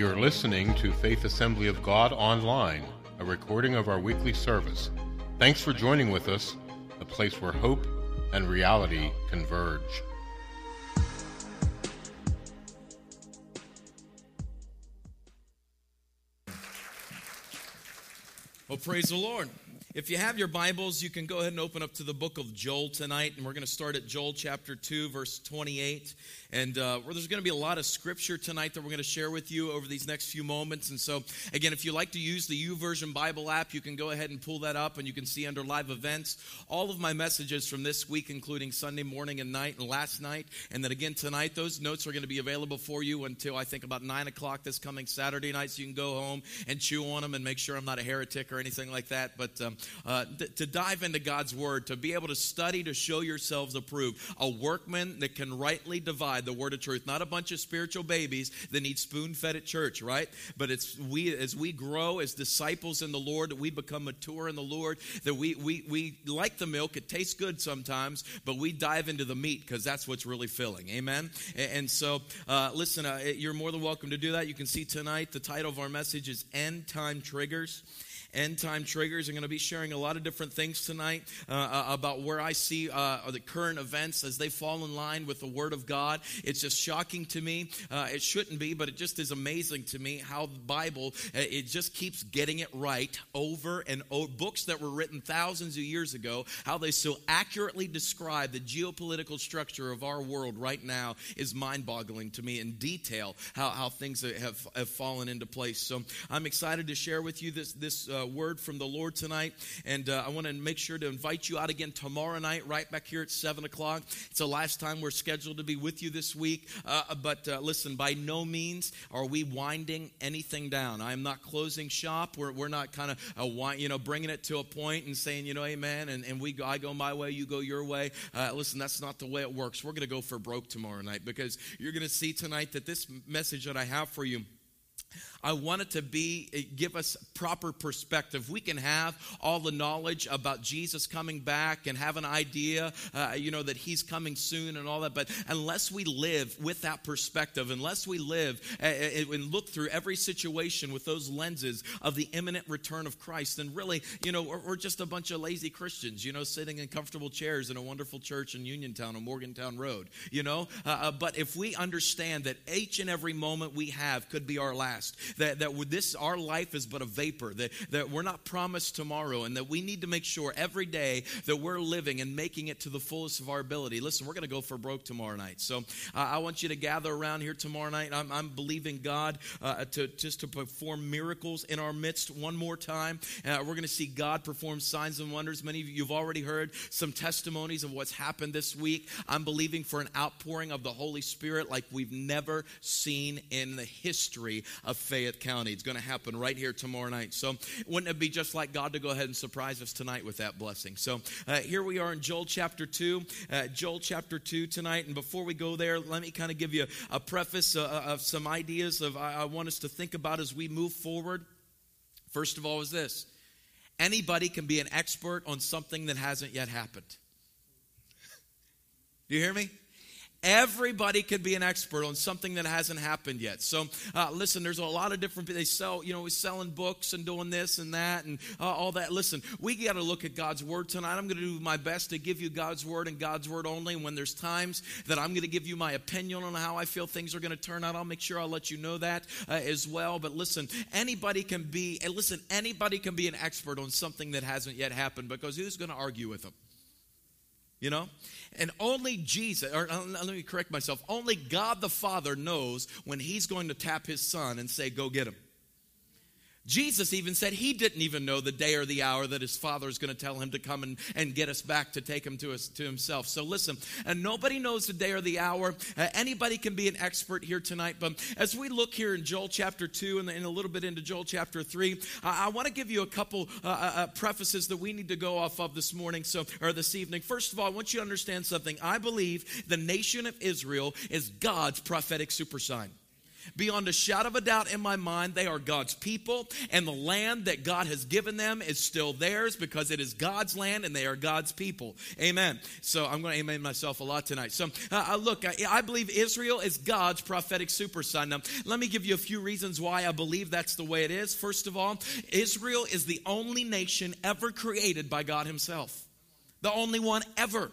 You're listening to Faith Assembly of God Online, a recording of our weekly service. Thanks for joining with us, a place where hope and reality converge. Well, praise the Lord. If you have your Bibles, you can go ahead and open up to the book of Joel tonight, and we're going to start at Joel chapter 2, verse 28. And uh, there's going to be a lot of scripture tonight that we're going to share with you over these next few moments. And so, again, if you like to use the YouVersion Bible app, you can go ahead and pull that up, and you can see under live events all of my messages from this week, including Sunday morning and night and last night. And then again tonight, those notes are going to be available for you until I think about 9 o'clock this coming Saturday night. So you can go home and chew on them and make sure I'm not a heretic or anything like that. But um, uh, th- to dive into God's Word, to be able to study to show yourselves approved, a workman that can rightly divide the word of truth. Not a bunch of spiritual babies that need spoon fed at church, right? But it's we as we grow as disciples in the Lord, that we become mature in the Lord, that we we we like the milk. It tastes good sometimes, but we dive into the meat because that's what's really filling. Amen. And, and so, uh, listen, uh, you're more than welcome to do that. You can see tonight the title of our message is "End Time Triggers." End Time Triggers. I'm going to be sharing a lot of different things tonight uh, uh, about where I see uh, the current events as they fall in line with the Word of God. It's just shocking to me. Uh, it shouldn't be, but it just is amazing to me how the Bible, uh, it just keeps getting it right over and over. Books that were written thousands of years ago, how they so accurately describe the geopolitical structure of our world right now is mind boggling to me in detail how, how things have, have fallen into place. So I'm excited to share with you this, this uh, word from the Lord tonight. And uh, I want to make sure to invite you out again tomorrow night, right back here at 7 o'clock. It's the last time we're scheduled to be with you this week. Uh, but uh, listen, by no means are we winding anything down. I'm not closing shop. We're, we're not kind of, uh, you know, bringing it to a point and saying, you know, amen, and, and we go, I go my way, you go your way. Uh, listen, that's not the way it works. We're going to go for broke tomorrow night because you're going to see tonight that this message that I have for you I want it to be, eh, give us proper perspective. We can have all the knowledge about Jesus coming back and have an idea, uh, you know, that he's coming soon and all that. But unless we live with that perspective, unless we live uh, and look through every situation with those lenses of the imminent return of Christ, then really, you know, we're, just a bunch of lazy Christians, you know, sitting in comfortable chairs in a wonderful church in Uniontown on Morgantown Road, you know. Uh, but if we understand that each and every moment we have could be our last, that, that this, our life is but a vapor, that, that we're not promised tomorrow, and that we need to make sure every day that we're living and making it to the fullest of our ability. Listen, we're going to go for broke tomorrow night. So uh, I want you to gather around here tomorrow night. I'm, I'm believing God uh, to just to perform miracles in our midst one more time. Uh, we're going to see God perform signs and wonders. Many of you have already heard some testimonies of what's happened this week. I'm believing for an outpouring of the Holy Spirit like we've never seen in the history of faith Fayette County. It's going to happen right here tomorrow night. So, wouldn't it be just like God to go ahead and surprise us tonight with that blessing? So, uh, here we are in Joel chapter 2. Uh, Joel chapter 2 tonight. And before we go there, let me kind of give you a preface uh, uh, of some ideas of I, I want us to think about as we move forward. First of all, is this anybody can be an expert on something that hasn't yet happened. Do you hear me? Everybody could be an expert on something that hasn't happened yet. So, uh, listen, there's a lot of different, they sell, you know, we're selling books and doing this and that and uh, all that. Listen, we got to look at God's word tonight. I'm going to do my best to give you God's word and God's word only. When there's times that I'm going to give you my opinion on how I feel things are going to turn out, I'll make sure I'll let you know that uh, as well. But listen, anybody can be, and listen, anybody can be an expert on something that hasn't yet happened because who's going to argue with them? You know? And only Jesus, or uh, let me correct myself, only God the Father knows when He's going to tap His Son and say, Go get him. Jesus even said he didn't even know the day or the hour that his father is going to tell him to come and, and get us back to take him to us to himself. So listen, and nobody knows the day or the hour. Uh, anybody can be an expert here tonight. But as we look here in Joel chapter 2 and, and a little bit into Joel chapter 3, uh, I want to give you a couple uh, uh, uh, prefaces that we need to go off of this morning so or this evening. First of all, I want you to understand something. I believe the nation of Israel is God's prophetic super sign. Beyond a shadow of a doubt in my mind, they are God's people, and the land that God has given them is still theirs because it is God's land and they are God's people. Amen. So I'm going to amen myself a lot tonight. So uh, uh look, I, I, believe Israel is God's prophetic super son. Now, let me give you a few reasons why I believe that's the way it is. First of all, Israel is the only nation ever created by God Himself, the only one ever.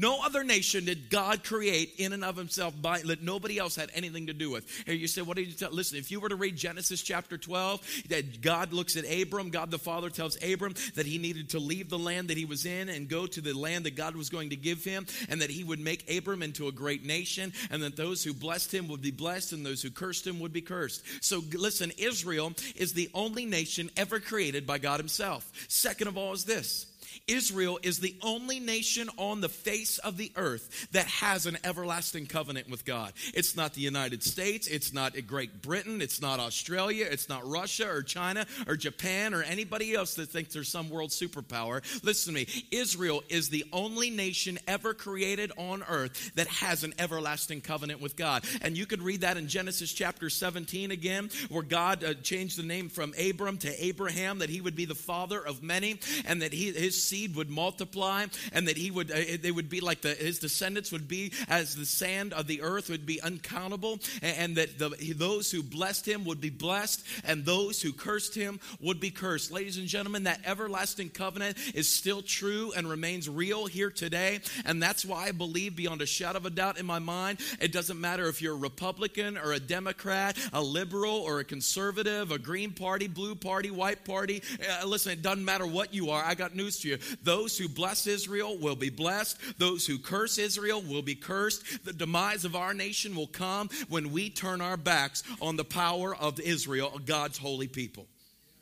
No other nation did God create in and of himself by that nobody else had anything to do with. Here you say, what did you tell? Listen, if you were to read Genesis chapter 12, that God looks at Abram, God the Father tells Abram that he needed to leave the land that he was in and go to the land that God was going to give him, and that he would make Abram into a great nation, and that those who blessed him would be blessed, and those who cursed him would be cursed. So listen, Israel is the only nation ever created by God himself. Second of all, is this Israel is the only nation on the face of the earth that has an everlasting covenant with God. It's not the United States, it's not Great Britain, it's not Australia, it's not Russia or China or Japan or anybody else that thinks there's some world superpower. Listen to me. Israel is the only nation ever created on earth that has an everlasting covenant with God. And you can read that in Genesis chapter 17 again, where God uh, changed the name from Abram to Abraham, that he would be the father of many, and that he, his seed would multiply and that he would uh, they would be like the his descendants would be as the sand of the earth would be uncountable and, and that the, those who blessed him would be blessed and those who cursed him would be cursed. Ladies and gentlemen that everlasting covenant is still true and remains real here today and that's why I believe beyond a shadow of a doubt in my mind it doesn't matter if you're a Republican or a Democrat a liberal or a conservative a green party blue party white party uh, listen it doesn't matter what you are. I got news for you those who bless Israel will be blessed. Those who curse Israel will be cursed. The demise of our nation will come when we turn our backs on the power of Israel, God's holy people.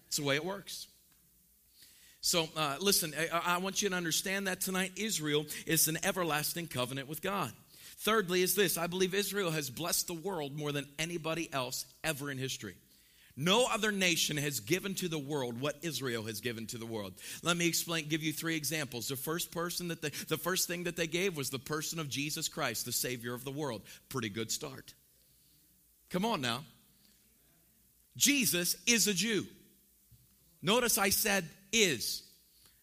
It's the way it works. So, uh, listen, I, I want you to understand that tonight Israel is an everlasting covenant with God. Thirdly, is this I believe Israel has blessed the world more than anybody else ever in history. No other nation has given to the world what Israel has given to the world. Let me explain, give you three examples. The first person that they, the first thing that they gave was the person of Jesus Christ, the Savior of the world. Pretty good start. Come on now. Jesus is a Jew. Notice I said is.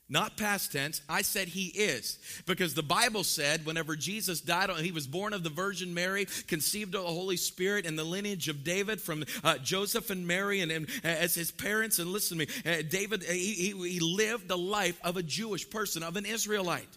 Not past tense. I said he is. Because the Bible said whenever Jesus died, he was born of the Virgin Mary, conceived of the Holy Spirit in the lineage of David from uh, Joseph and Mary and, and uh, as his parents. And listen to me, uh, David, uh, he, he, he, lived the life of a Jewish person, of an Israelite.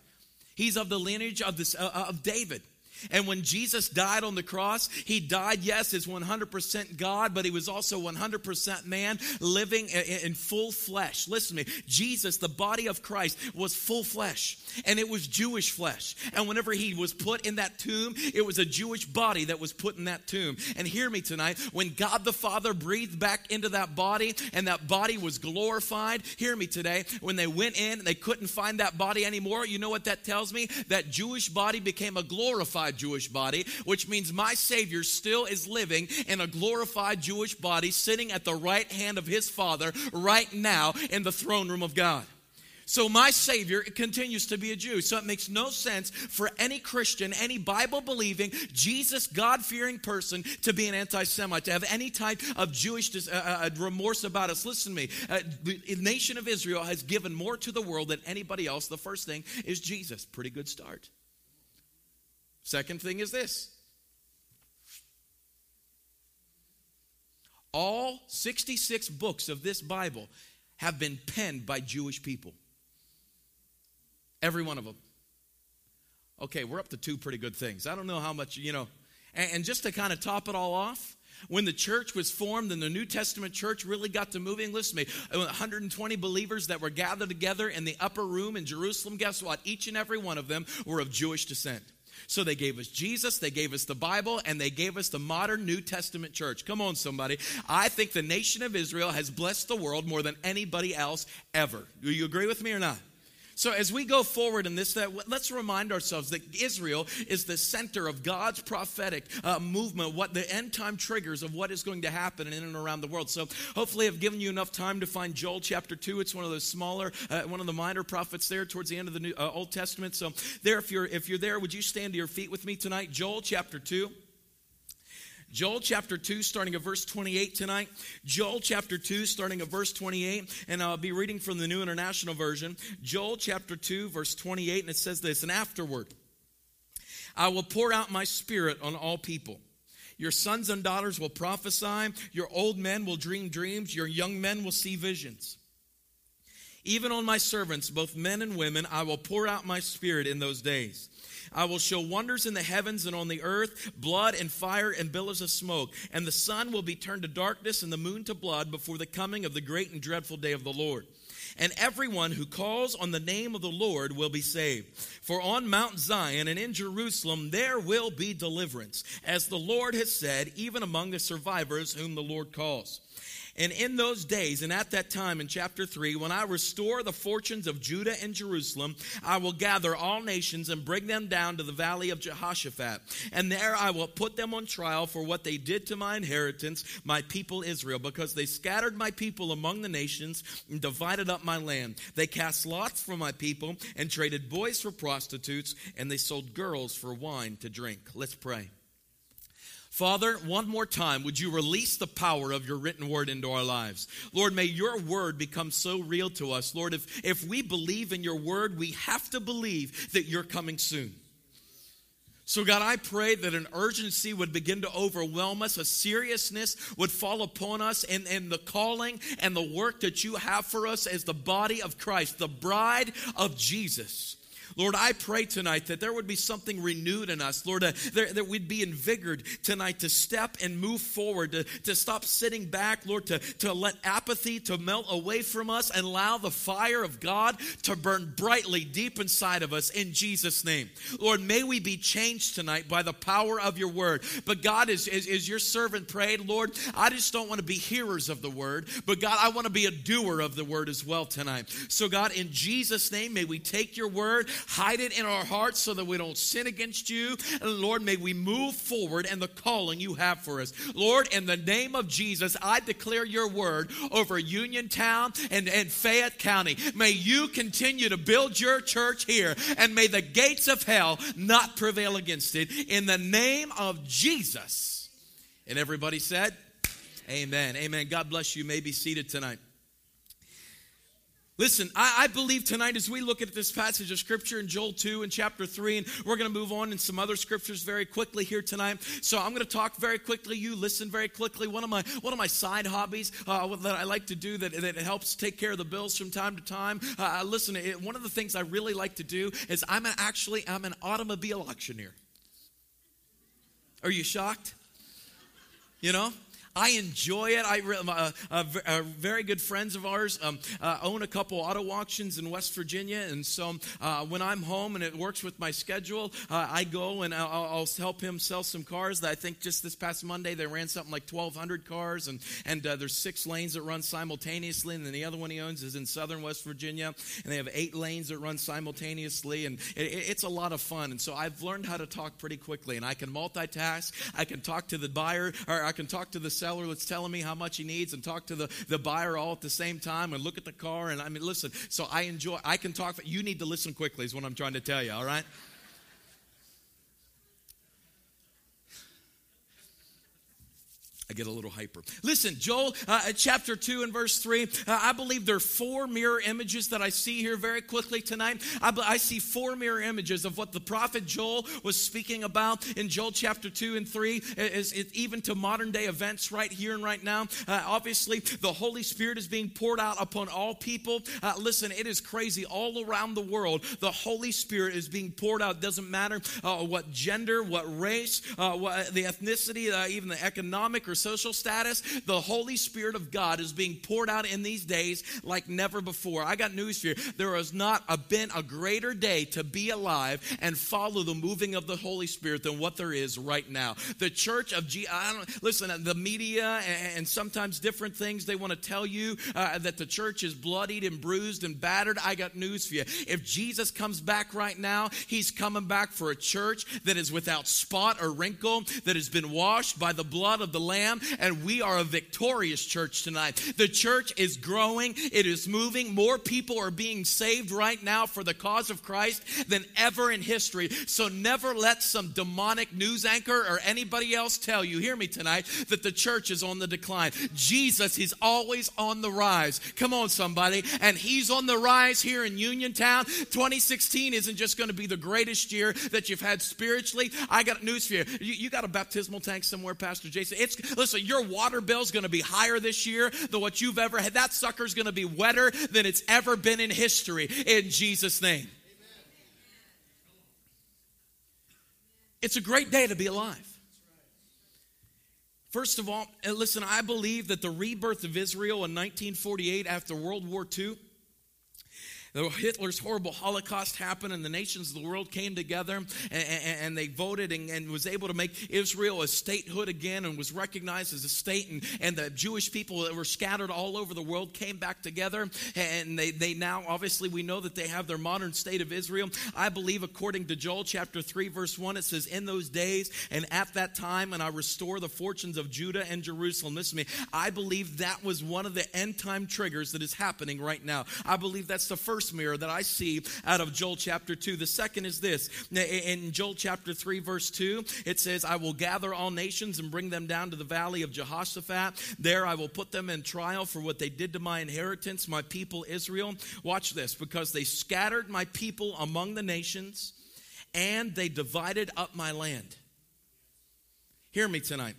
He's of the lineage of, this, uh, of David. And when Jesus died on the cross, he died, yes, as 100% God, but he was also 100% man living in full flesh. Listen to me. Jesus, the body of Christ, was full flesh, and it was Jewish flesh. And whenever he was put in that tomb, it was a Jewish body that was put in that tomb. And hear me tonight when God the Father breathed back into that body and that body was glorified, hear me today, when they went in and they couldn't find that body anymore, you know what that tells me? That Jewish body became a glorified glorified Jewish body, which means my Savior still is living in a glorified Jewish body, sitting at the right hand of his Father right now in the throne room of God. So my Savior continues to be a Jew. So it makes no sense for any Christian, any Bible believing, Jesus God fearing person to be an anti Semite, to have any type of Jewish uh, uh, uh, remorse about us. Listen to me. Uh, the nation of Israel has given more to the world than anybody else. The first thing is Jesus. Pretty good start. Second thing is this all 66 books of this Bible have been penned by Jewish people. Every one of them. Okay, we're up to two pretty good things. I don't know how much, you know. And, just to kind of top it all off, when the church was formed and the New Testament church really got to moving, listen to me, uh, 120 believers that were gathered together in the upper room in Jerusalem, guess what? Each and every one of them were of Jewish descent. So they gave us Jesus, they gave us the Bible, and they gave us the modern New Testament church. Come on, somebody. I think the nation of Israel has blessed the world more than anybody else ever. Do you agree with me or not? So, as we go forward in this, that let's remind ourselves that Israel is the center of God's prophetic uh, movement, what the end time triggers of what is going to happen in and around the world. So, hopefully, I've given you enough time to find Joel chapter 2. It's one of those smaller, uh, one of the minor prophets there towards the end of the New, uh, Old Testament. So, there, if you're, if you're there, would you stand to your feet with me tonight? Joel chapter 2. Joel chapter 2, starting at verse 28 tonight. Joel chapter 2, starting at verse 28. And I'll be reading from the New International Version. Joel chapter 2, verse 28. And it says this And afterward, I will pour out my spirit on all people. Your sons and daughters will prophesy. Your old men will dream dreams. Your young men will see visions. Even on my servants, both men and women, I will pour out my spirit in those days. I will show wonders in the heavens and on the earth, blood and fire and billows of smoke. And the sun will be turned to darkness and the moon to blood before the coming of the great and dreadful day of the Lord. And everyone who calls on the name of the Lord will be saved. For on Mount Zion and in Jerusalem there will be deliverance, as the Lord has said, even among the survivors whom the Lord calls. And in those days, and at that time in chapter 3, when I restore the fortunes of Judah and Jerusalem, I will gather all nations and bring them down to the valley of Jehoshaphat. And there I will put them on trial for what they did to my inheritance, my people Israel, because they scattered my people among the nations and divided up my land. They cast lots for my people and traded boys for prostitutes, and they sold girls for wine to drink. Let's pray. Father, one more time, would you release the power of your written word into our lives? Lord, may your word become so real to us. Lord, if, if we believe in your word, we have to believe that you're coming soon. So, God, I pray that an urgency would begin to overwhelm us, a seriousness would fall upon us, and, and the calling and the work that you have for us as the body of Christ, the bride of Jesus. Lord, I pray tonight that there would be something renewed in us. Lord, uh, there, that we'd be invigorated tonight to step and move forward, to, to stop sitting back, Lord, to, to let apathy to melt away from us and allow the fire of God to burn brightly deep inside of us in Jesus' name. Lord, may we be changed tonight by the power of your word. But God, as, as, as your servant prayed, Lord, I just don't want to be hearers of the word, but God, I want to be a doer of the word as well tonight. So, God, in Jesus' name, may we take your word, Hide it in our hearts so that we don't sin against you. And Lord, may we move forward in the calling you have for us. Lord, in the name of Jesus, I declare your word over Uniontown and, and Fayette County. May you continue to build your church here, and may the gates of hell not prevail against it. In the name of Jesus. And everybody said, Amen. Amen. God bless you. you may be seated tonight. Listen, I, I, believe tonight as we look at this passage of scripture in Joel 2 and chapter 3, and we're going to move on in some other scriptures very quickly here tonight. So I'm going to talk very quickly. You listen very quickly. One of my one of my side hobbies uh, that I like to do that, that helps take care of the bills from time to time. Uh, listen, it, one of the things I really like to do is I'm an, actually I'm an automobile auctioneer. Are you shocked? You know, I enjoy it. I uh, uh, uh, very good friends of ours um, uh, own a couple auto auctions in West Virginia, and so uh, when I'm home and it works with my schedule, I go and I'll, I'll, help him sell some cars. I think just this past Monday they ran something like 1,200 cars, and and there's six lanes that run simultaneously, and then the other one he owns is in Southern West Virginia, and they have eight lanes that run simultaneously, and it, it's a lot of fun. And so I've learned how to talk pretty quickly, and I can multitask. I can talk to the buyer, or I can talk to the seller seller that's telling me how much he needs and talk to the, the buyer all at the same time and look at the car. And I mean, listen, so I enjoy, I can talk. You need to listen quickly, is what I'm trying to tell you, all right? I get a little hyper. Listen, Joel uh, chapter 2 and verse 3, uh, I believe there are four mirror images that I see here very quickly tonight. I, I, see four mirror images of what the prophet Joel was speaking about in Joel chapter 2 and 3, is, is even to modern day events right here and right now. Uh, obviously, the Holy Spirit is being poured out upon all people. Uh, listen, it is crazy. All around the world, the Holy Spirit is being poured out. It doesn't matter uh, what gender, what race, uh, what, the ethnicity, even the economic or social status, the Holy Spirit of God is being poured out in these days like never before. I got news for you. There has not a, been a greater day to be alive and follow the moving of the Holy Spirit than what there is right now. The church of G, I don't, listen, the media and, and sometimes different things, they want to tell you uh, that the church is bloodied and bruised and battered. I got news for you. If Jesus comes back right now, he's coming back for a church that is without spot or wrinkle, that has been washed by the blood of the Lamb And we are a victorious church tonight. The church is growing, it is moving. More people are being saved right now for the cause of Christ than ever in history. So never let some demonic news anchor or anybody else tell you, hear me tonight, that the church is on the decline. Jesus is always on the rise. Come on, somebody. And he's on the rise here in Uniontown. 2016 isn't just going to be the greatest year that you've had spiritually. I got news for you. You, you got a baptismal tank somewhere, Pastor Jason. It's listen, your water bill's going to be higher this year than what you've ever had. That sucker's going to be wetter than it's ever been in history in Jesus' name. It's a great day to be alive. First of all, listen, I believe that the rebirth of Israel in 1948 after World War II Hitler's horrible Holocaust happened, and the nations of the world came together and, and, they voted and, and, was able to make Israel a statehood again and was recognized as a state. And, and the Jewish people that were scattered all over the world came back together. And they, they now, obviously, we know that they have their modern state of Israel. I believe, according to Joel chapter 3, verse 1, it says, In those days and at that time, and I restore the fortunes of Judah and Jerusalem. Listen to me. I believe that was one of the end time triggers that is happening right now. I believe that's the first first mirror that I see out of Joel chapter 2. The second is this in Joel chapter 3, verse 2, it says, I will gather all nations and bring them down to the valley of Jehoshaphat. There I will put them in trial for what they did to my inheritance, my people Israel. Watch this, because they scattered my people among the nations and they divided up my land. Hear me tonight.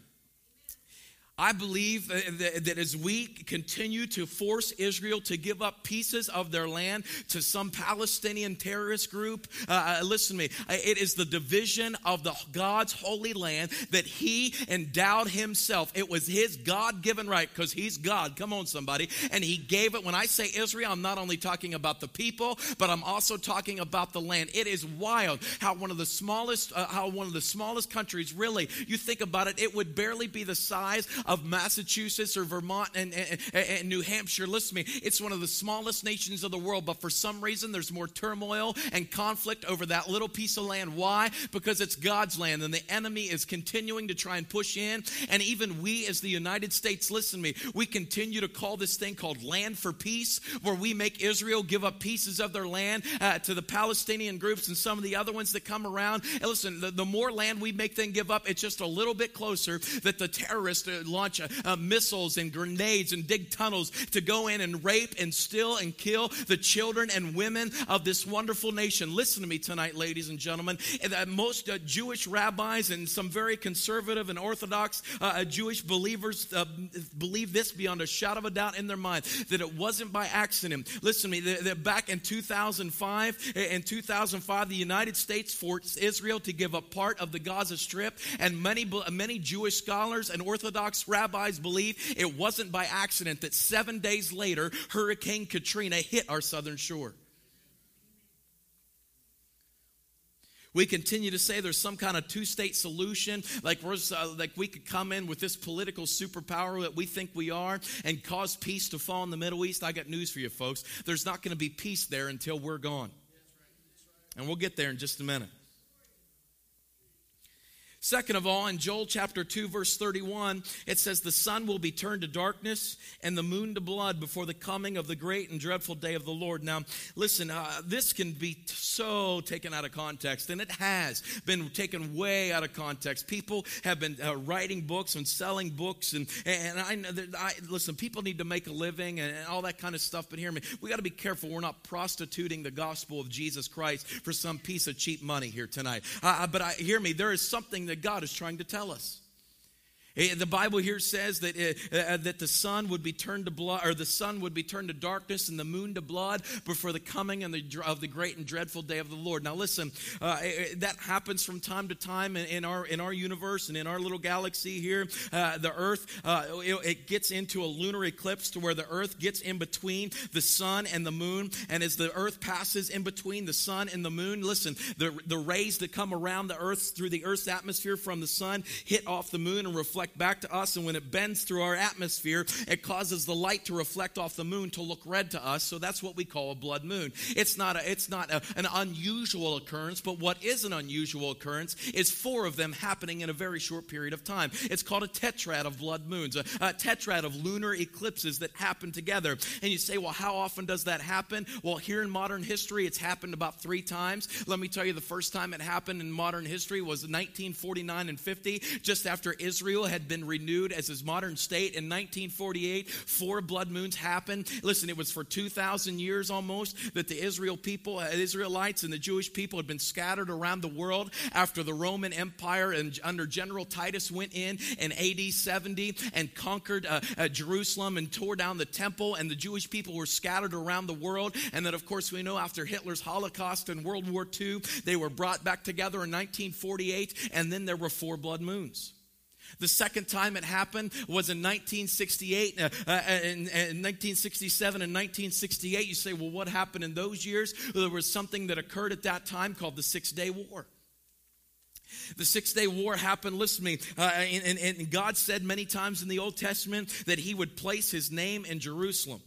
I believe that as we continue to force Israel to give up pieces of their land to some Palestinian terrorist group, uh, uh listen to me, it is the division of the God's holy land that He endowed Himself. It was His God given right because He's God. Come on, somebody. And He gave it. When I say Israel, I'm not only talking about the people, but I'm also talking about the land. It is wild how one of the smallest, uh, how one of the smallest countries, really, you think about it, it would barely be the size of Massachusetts or Vermont and, and, and, New Hampshire. Listen to me, it's one of the smallest nations of the world, but for some reason there's more turmoil and conflict over that little piece of land. Why? Because it's God's land and the enemy is continuing to try and push in. And even we as the United States, listen to me, we continue to call this thing called land for peace, where we make Israel give up pieces of their land uh, to the Palestinian groups and some of the other ones that come around. And listen, the, the more land we make them give up, it's just a little bit closer that the terrorists uh, launch uh, uh, missiles and grenades and dig tunnels to go in and rape and steal and kill the children and women of this wonderful nation. Listen to me tonight, ladies and gentlemen. Uh, most uh, Jewish rabbis and some very conservative and orthodox uh, uh Jewish believers believe this beyond a shadow of a doubt in their mind that it wasn't by accident. Listen to me, that back in 2005, in 2005, the United States forced Israel to give up part of the Gaza Strip, and many, many Jewish scholars and Orthodox rabbis believe it wasn't by accident that seven days later, Hurricane Katrina hit our southern shore. We continue to say there's some kind of two state solution, like, we're, uh, like we could come in with this political superpower that we think we are and cause peace to fall in the Middle East. I got news for you, folks. There's not going to be peace there until we're gone. And we'll get there in just a minute. Second of all, in Joel chapter 2, verse 31, it says, The sun will be turned to darkness and the moon to blood before the coming of the great and dreadful day of the Lord. Now, listen, uh, this can be so taken out of context, and it has been taken way out of context. People have been uh, writing books and selling books, and, and I, I, listen, people need to make a living and, and all that kind of stuff, but hear me, we got to be careful we're not prostituting the gospel of Jesus Christ for some piece of cheap money here tonight. Uh but I, hear me, there is something that God is trying to tell us. Eh, the Bible here says that, uh, uh, that the sun would be turned to blood, or the sun would be turned to darkness and the moon to blood before the coming and the, of the great and dreadful day of the Lord. Now, listen, uh, that happens from time to time in, in, our in our universe and in our little galaxy here. Uh, the Earth it, it, gets into a lunar eclipse to where the Earth gets in between the sun and the moon, and as the Earth passes in between the sun and the moon, listen, the the rays that come around the Earth through the Earth's atmosphere from the sun hit off the moon and reflect reflect back to us, and when it bends through our atmosphere, it causes the light to reflect off the moon to look red to us. So that's what we call a blood moon. It's not a, it's not a, an unusual occurrence, but what is an unusual occurrence is four of them happening in a very short period of time. It's called a tetrad of blood moons, a, a tetrad of lunar eclipses that happen together. And you say, well, how often does that happen? Well, here in modern history, it's happened about three times. Let me tell you, the first time it happened in modern history was 1949 and 50, just after Israel had been renewed as his modern state in 1948. Four blood moons happened. Listen, it was for 2,000 years almost that the Israel people, uh, Israelites, and the Jewish people had been scattered around the world after the Roman Empire and under General Titus went in in AD 70 and conquered uh, uh, Jerusalem and tore down the temple, and the Jewish people were scattered around the world. And then, of course, we know after Hitler's Holocaust and World War II, they were brought back together in 1948, and then there were four blood moons. The second time it happened was in 1968, uh, uh, in, in 1967 and 1968. You say, well, what happened in those years? Well, there was something that occurred at that time called the Six Day War. The Six Day War happened, listen to me, uh, and, and God said many times in the Old Testament that He would place His name in Jerusalem.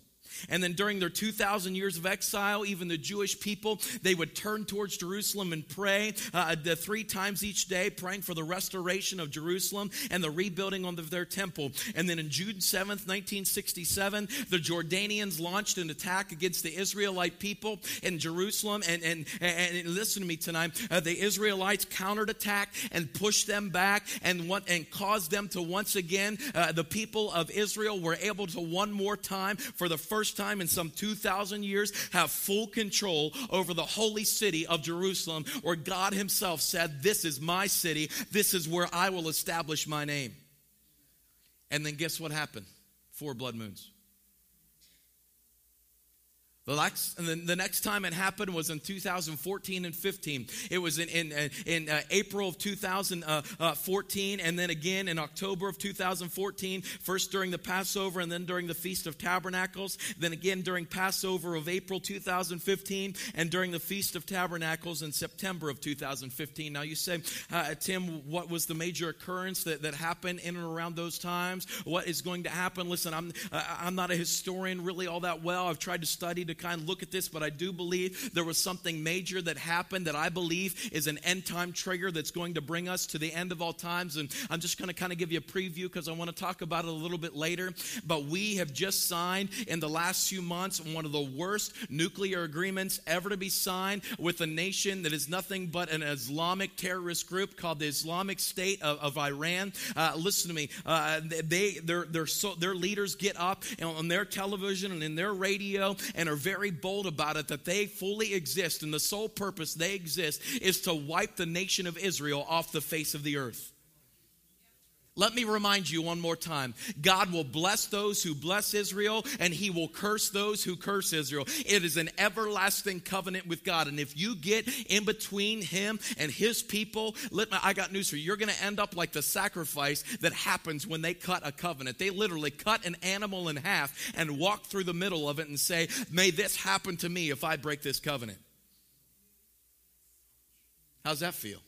And then during their 2,000 years of exile, even the Jewish people, they would turn towards Jerusalem and pray uh, the three times each day, praying for the restoration of Jerusalem and the rebuilding of their temple. And then in June 7th, 1967, the Jordanians launched an attack against the Israelite people in Jerusalem. And, and, and, and listen to me tonight, uh, the Israelites countered attack and pushed them back and, what, and caused them to once again, uh, the people of Israel were able to one more time for the first first time in some 2,000 years, have full control over the holy city of Jerusalem, where God Himself said, This is my city, this is where I will establish my name. And then guess what happened? Four blood moons. The next, and the next time it happened was in 2014 and 15. It was in, in, uh, in uh, April of 2014, uh, and then again in October of 2014, first during the Passover and then during the Feast of Tabernacles, then again during Passover of April 2015, and during the Feast of Tabernacles in September of 2015. Now you say, uh, Tim, what was the major occurrence that, that happened in and around those times? What is going to happen? Listen, I'm, uh, I'm not a historian really all that well. I've tried to study to kind of look at this, but I do believe there was something major that happened that I believe is an end time trigger that's going to bring us to the end of all times. And I'm just going to kind of give you a preview because I want to talk about it a little bit later. But we have just signed in the last few months one of the worst nuclear agreements ever to be signed with a nation that is nothing but an Islamic terrorist group called the Islamic State of, of Iran. Uh, listen to me. Uh, they, their, their, so, their leaders get up on their television and in their radio and are very bold about it that they fully exist and the sole purpose they exist is to wipe the nation of Israel off the face of the earth. Let me remind you one more time God will bless those who bless Israel, and He will curse those who curse Israel. It is an everlasting covenant with God. And if you get in between Him and His people, I got news for you. You're going to end up like the sacrifice that happens when they cut a covenant. They literally cut an animal in half and walk through the middle of it and say, May this happen to me if I break this covenant. How's that feel?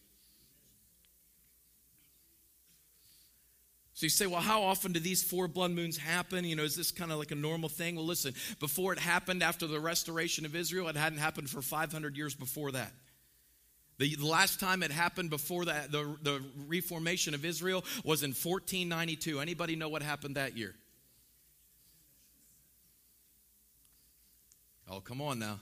So you say, well, how often do these four blood moons happen? You know, is this kind of like a normal thing? Well, listen, before it happened after the restoration of Israel, it hadn't happened for 500 years before that. The, last time it happened before that, the, the reformation of Israel was in 1492. Anybody know what happened that year? Oh, come on now.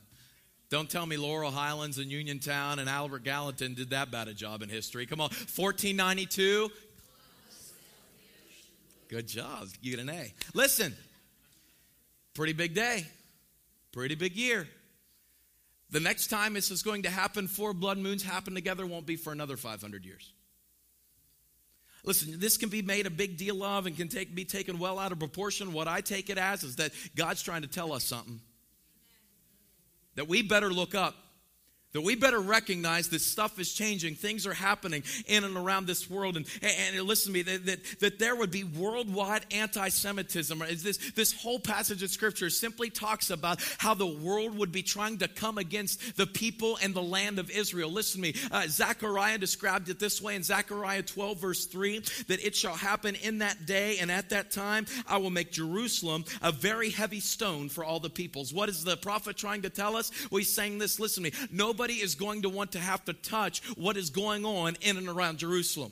Don't tell me Laurel Highlands and Uniontown and Albert Gallatin did that bad a job in history. Come on. 1492, Good job. You get an A. Listen, pretty big day, pretty big year. The next time this is going to happen, four blood moons happen together, won't be for another 500 years. Listen, this can be made a big deal of and can take, be taken well out of proportion. What I take it as is that God's trying to tell us something. That we better look up that we better recognize that stuff is changing things are happening in and around this world. And, and, and listen to me that, that, that, there would be worldwide anti-semitism. This, this whole passage of scripture simply talks about how the world would be trying to come against the people and the land of israel. Listen to me uh, zechariah described it this way in zechariah 12 verse 3 that it shall happen in that day and at that time i will make jerusalem a very heavy stone for all the peoples. What is the prophet trying to tell us? Well he's saying this listen to me nobody nobody is going to want to have to touch what is going on in and around Jerusalem.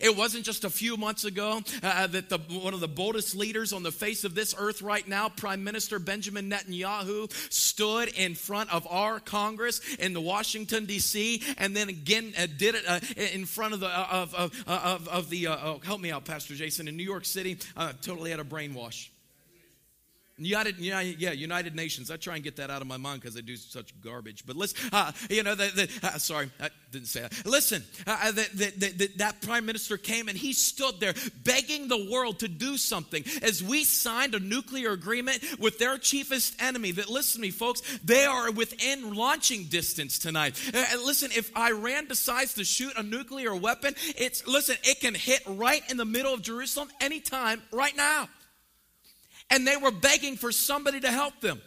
It wasn't just a few months ago uh, uh, that the, one of the boldest leaders on the face of this earth right now, Prime Minister Benjamin Netanyahu, stood in front of our Congress in the Washington D.C. and then again uh, did it uh, in front of the uh, of of, of, of the oh, help me out, Pastor Jason, in New York City. totally had a brainwash. United, yeah, United Nations. I try and get that out of my mind because they do such garbage. But listen, uh, you know, the, the, uh, sorry, I didn't say that. Listen, uh, uh the, that prime minister came and he stood there begging the world to do something as we signed a nuclear agreement with their chiefest enemy. That listen to me, folks, they are within launching distance tonight. Uh, listen, if Iran decides to shoot a nuclear weapon, it's listen, it can hit right in the middle of Jerusalem anytime, right now and they were begging for somebody to help them.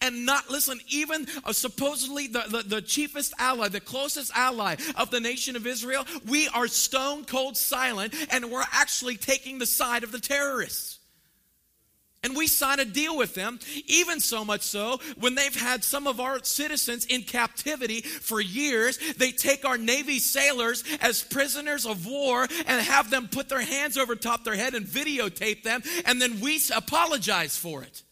And not listen even uh, supposedly the, the, the, chiefest ally the closest ally of the nation of israel we are stone cold silent and we're actually taking the side of the terrorists and we sign a deal with them, even so much so when they've had some of our citizens in captivity for years, they take our Navy sailors as prisoners of war and have them put their hands over top their head and videotape them, and then we apologize for it.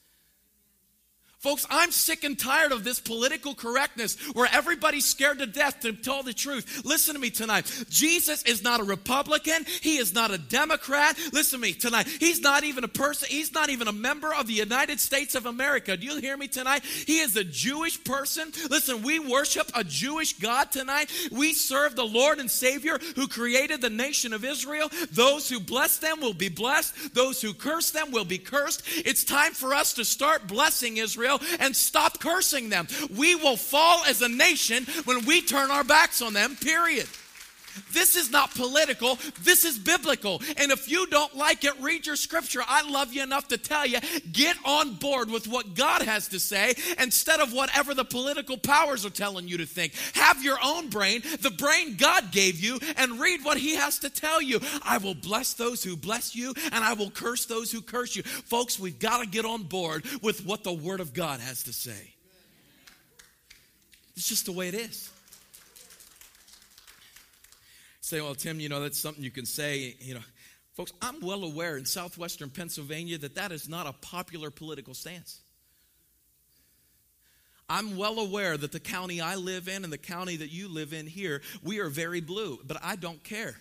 Folks, I'm sick and tired of this political correctness where everybody's scared to death to tell the truth. Listen to me tonight. Jesus is not a Republican. He is not a Democrat. Listen to me tonight. He's not even a person, he's not even a member of the United States of America. Do you hear me tonight? He is a Jewish person. Listen, we worship a Jewish God tonight. We serve the Lord and Savior who created the nation of Israel. Those who bless them will be blessed, those who curse them will be cursed. It's time for us to start blessing Israel and stop cursing them. We will fall as a nation when we turn our backs on them, period. This is not political, this is biblical. And if you don't like it, read your scripture. I love you enough to tell you get on board with what God has to say instead of whatever the political powers are telling you to think. Have your own brain, the brain God gave you, and read what He has to tell you. I will bless those who bless you, and I will curse those who curse you. Folks, we've got to get on board with what the Word of God has to say. It's just the way it is say, well, Tim, you know, that's something you can say. You know, folks, I'm well aware in southwestern Pennsylvania that that is not a popular political stance. I'm well aware that the county I live in and the county that you live in here, we are very blue, but I don't care.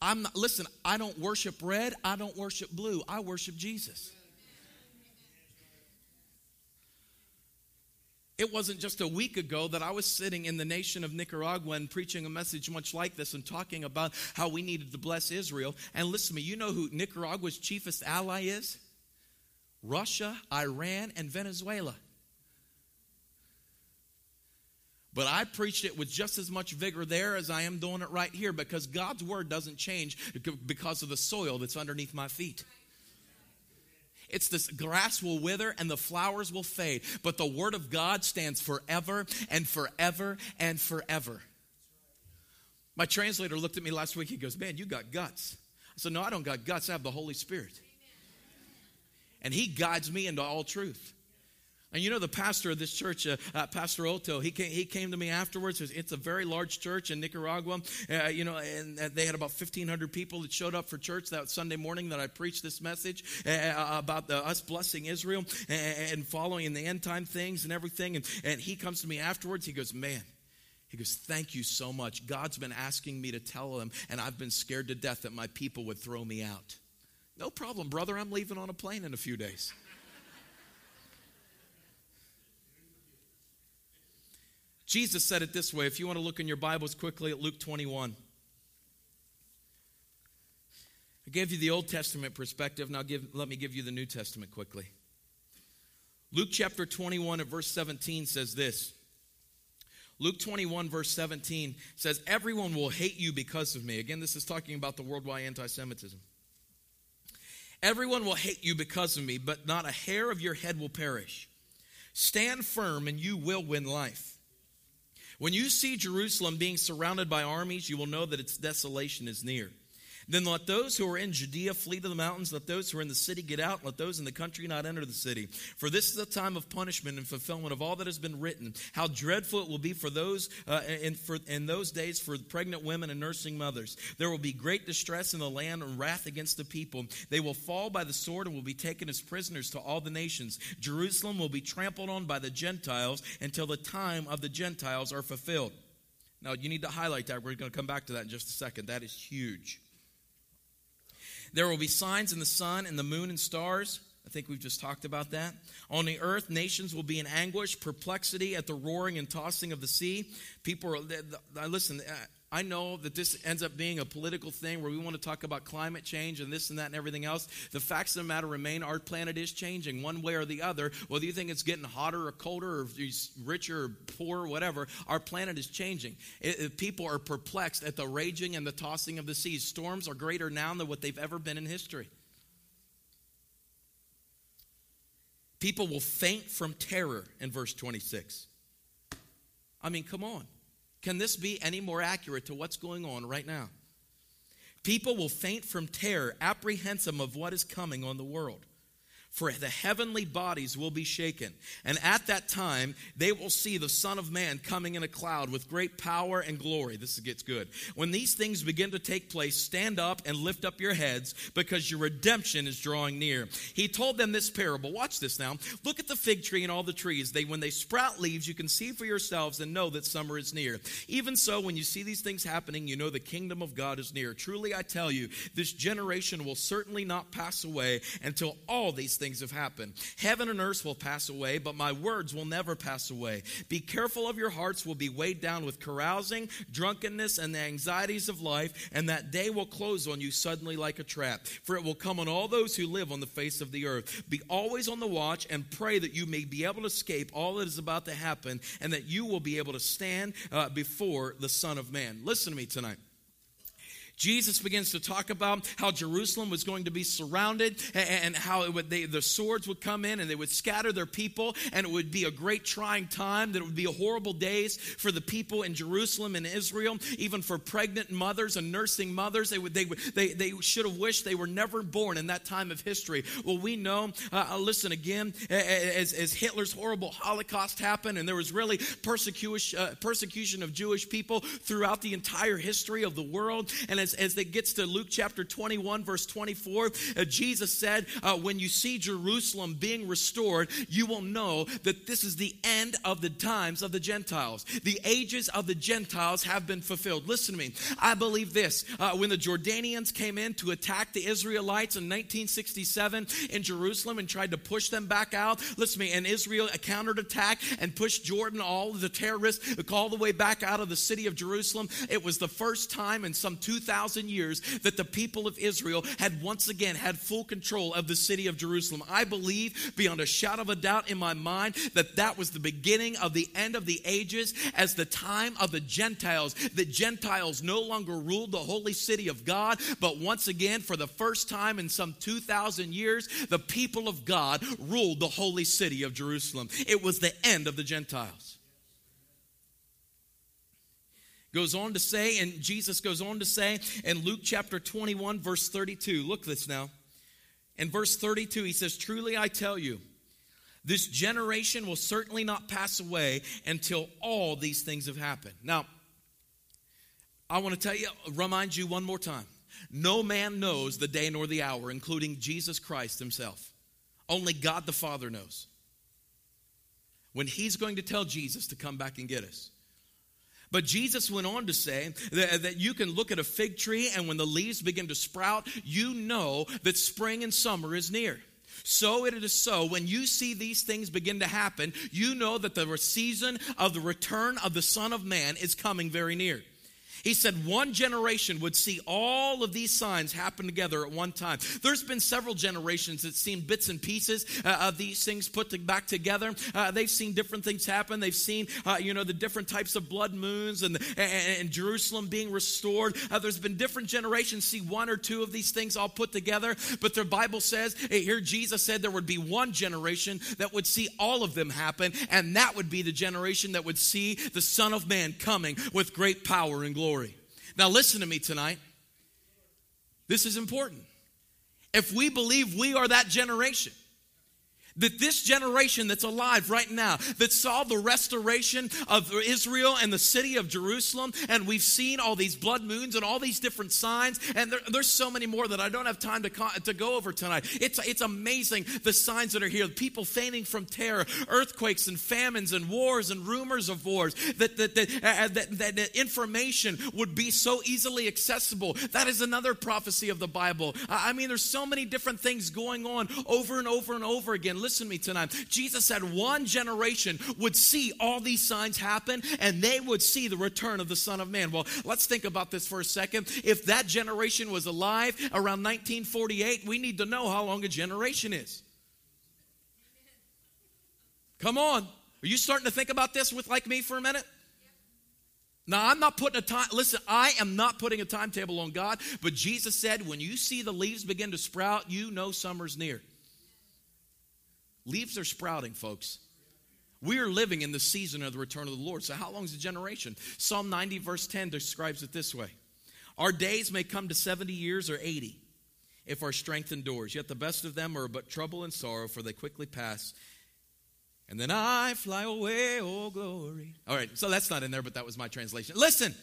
I'm not, listen, I don't worship red, I don't worship blue, I worship Jesus. It wasn't just a week ago that I was sitting in the nation of Nicaragua and preaching a message much like this and talking about how we needed to bless Israel. And listen to me, you know who Nicaragua's chiefest ally is? Russia, Iran, and Venezuela. But I preached it with just as much vigor there as I am doing it right here because God's word doesn't change because of the soil that's underneath my feet. It's this grass will wither and the flowers will fade, but the word of God stands forever and forever and forever. My translator looked at me last week. He goes, Man, you got guts. I said, No, I don't got guts. I have the Holy Spirit. And he guides me into all truth. And you know, the pastor of this church, uh, uh, Pastor Otto, he came, he came to me afterwards. It's a very large church in Nicaragua. Uh, you know, and they had about 1,500 people that showed up for church that Sunday morning that I preached this message uh, uh, about the, us blessing Israel and, and following in the end time things and everything. And, and he comes to me afterwards. He goes, Man, he goes, Thank you so much. God's been asking me to tell them, and I've been scared to death that my people would throw me out. No problem, brother. I'm leaving on a plane in a few days. Jesus said it this way. If you want to look in your Bibles quickly at Luke 21. I gave you the Old Testament perspective. Now give, let me give you the New Testament quickly. Luke chapter 21 at verse 17 says this Luke 21, verse 17 says, Everyone will hate you because of me. Again, this is talking about the worldwide anti Semitism. Everyone will hate you because of me, but not a hair of your head will perish. Stand firm, and you will win life. When you see Jerusalem being surrounded by armies, you will know that its desolation is near. Then let those who are in Judea flee to the mountains. Let those who are in the city get out. Let those in the country not enter the city. For this is a time of punishment and fulfillment of all that has been written. How dreadful it will be for those uh, for, in those days for pregnant women and nursing mothers. There will be great distress in the land and wrath against the people. They will fall by the sword and will be taken as prisoners to all the nations. Jerusalem will be trampled on by the Gentiles until the time of the Gentiles are fulfilled. Now, you need to highlight that. We're going to come back to that in just a second. That is huge. There will be signs in the sun and the moon and stars. I think we've just talked about that. On the earth, nations will be in anguish, perplexity at the roaring and tossing of the sea. People are, listen, uh, I know that this ends up being a political thing where we want to talk about climate change and this and that and everything else. The facts of the matter remain our planet is changing one way or the other. Whether you think it's getting hotter or colder or richer or poor or whatever, our planet is changing. It, people are perplexed at the raging and the tossing of the seas. Storms are greater now than what they've ever been in history. People will faint from terror in verse 26. I mean, come on. Can this be any more accurate to what's going on right now? People will faint from terror, apprehensive of what is coming on the world for the heavenly bodies will be shaken. And at that time, they will see the Son of Man coming in a cloud with great power and glory. This gets good. When these things begin to take place, stand up and lift up your heads because your redemption is drawing near. He told them this parable. Watch this now. Look at the fig tree and all the trees. They, when they sprout leaves, you can see for yourselves and know that summer is near. Even so, when you see these things happening, you know the kingdom of God is near. Truly, I tell you, this generation will certainly not pass away until all these things things have happened. Heaven and earth will pass away, but my words will never pass away. Be careful of your hearts will be weighed down with carousing, drunkenness, and the anxieties of life, and that day will close on you suddenly like a trap. For it will come on all those who live on the face of the earth. Be always on the watch and pray that you may be able to escape all that is about to happen, and that you will be able to stand uh, before the Son of Man. Listen to me tonight. Jesus begins to talk about how Jerusalem was going to be surrounded and how would, they, the swords would come in and they would scatter their people, and it would be a great trying time, that it would be horrible days for the people in Jerusalem and Israel, even for pregnant mothers and nursing mothers. They, would, they, they, they should have wished they were never born in that time of history. Well, we know, uh, uh listen again, as, as Hitler's horrible Holocaust happened, and there was really persecution, uh, persecution of Jewish people throughout the entire history of the world. And as, as it gets to Luke chapter 21, verse 24, uh, Jesus said, uh, When you see Jerusalem being restored, you will know that this is the end of the times of the Gentiles. The ages of the Gentiles have been fulfilled. Listen to me. I believe this. Uh, when the Jordanians came in to attack the Israelites in 1967 in Jerusalem and tried to push them back out, listen to me, and Israel countered attack and pushed Jordan, all the terrorists, all the way back out of the city of Jerusalem. It was the first time in some 2,000 2,000 years that the people of Israel had once again had full control of the city of Jerusalem. I believe beyond a shadow of a doubt in my mind that that was the beginning of the end of the ages as the time of the Gentiles. The Gentiles no longer ruled the holy city of God, but once again, for the first time in some 2,000 years, the people of God ruled the holy city of Jerusalem. It was the end of the Gentiles goes on to say, and Jesus goes on to say in Luke chapter 21, verse 32. Look this now. In verse 32, he says, Truly I tell you, this generation will certainly not pass away until all these things have happened. Now, I want to tell you, remind you one more time. No man knows the day nor the hour, including Jesus Christ himself. Only God the Father knows. When he's going to tell Jesus to come back and get us. But Jesus went on to say that, that, you can look at a fig tree, and when the leaves begin to sprout, you know that spring and summer is near. So it is so. When you see these things begin to happen, you know that the season of the return of the Son of Man is coming very near. He said one generation would see all of these signs happen together at one time. There's been several generations that seen bits and pieces uh, of these things put to, back together. Uh, they've seen different things happen. They've seen, uh, you know, the different types of blood moons and, and, and Jerusalem being restored. Uh, there's been different generations see one or two of these things all put together. But the Bible says, here Jesus said there would be one generation that would see all of them happen, and that would be the generation that would see the Son of Man coming with great power and glory. Now, listen to me tonight. This is important. If we believe we are that generation, that this generation that's alive right now, that saw the restoration of Israel and the city of Jerusalem, and we've seen all these blood moons and all these different signs, and there, there's so many more that I don't have time to, to go over tonight. It's, it's amazing the signs that are here people fainting from terror, earthquakes and famines and wars and rumors of wars, that, that, that, uh, that, that, that information would be so easily accessible. That is another prophecy of the Bible. I mean, there's so many different things going on over and over and over again listen to me tonight. Jesus said one generation would see all these signs happen and they would see the return of the Son of Man. Well, let's think about this for a second. If that generation was alive around 1948, we need to know how long a generation is. Come on. Are you starting to think about this with like me for a minute? Now, I'm not putting a time, listen, I am not putting a timetable on God, but Jesus said, when you see the leaves begin to sprout, you know summer's near. Leaves are sprouting, folks. We are living in the season of the return of the Lord. So, how long is a generation? Psalm 90, verse 10 describes it this way Our days may come to 70 years or 80 if our strength endures. Yet the best of them are but trouble and sorrow, for they quickly pass. And then I fly away, oh glory. All right, so that's not in there, but that was my translation. Listen.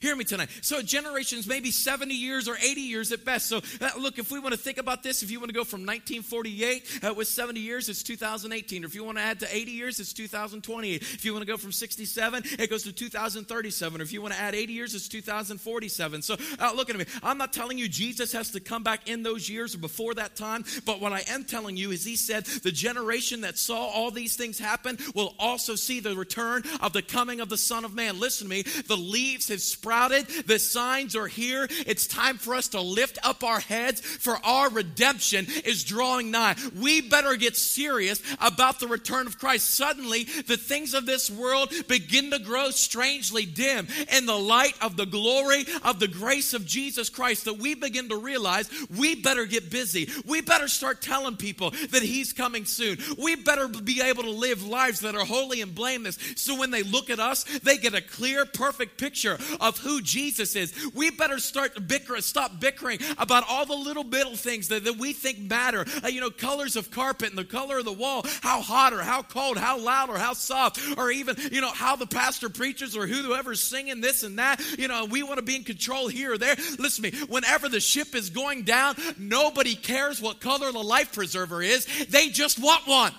Hear me tonight. So, generations, maybe 70 years or 80 years at best. So, uh, look, if we want to think about this, if you want to go from 1948 uh, with 70 years, it's 2018. Or if you want to add to 80 years, it's 2028. If you want to go from 67, it goes to 2037. Or if you want to add 80 years, it's 2047. So, uh, look at me. I'm not telling you Jesus has to come back in those years or before that time, but what I am telling you is He said the generation that saw all these things happen will also see the return of the coming of the Son of Man. Listen to me. The leaves have spread sprouted. The signs are here. It's time for us to lift up our heads, for our redemption is drawing nigh. We better get serious about the return of Christ. Suddenly, the things of this world begin to grow strangely dim in the light of the glory of the grace of Jesus Christ that we begin to realize we better get busy. We better start telling people that He's coming soon. We better be able to live lives that are holy and blameless so when they look at us, they get a clear, perfect picture of who Jesus is. We better start bickering, stop bickering about all the little middle things that, that we think matter. Uh, you know, colors of carpet and the color of the wall, how hot or how cold, how loud or how soft, or even, you know, how the pastor preaches or whoever's singing this and that. You know, we want to be in control here or there. Listen to me, whenever the ship is going down, nobody cares what color the life preserver is. They just want one.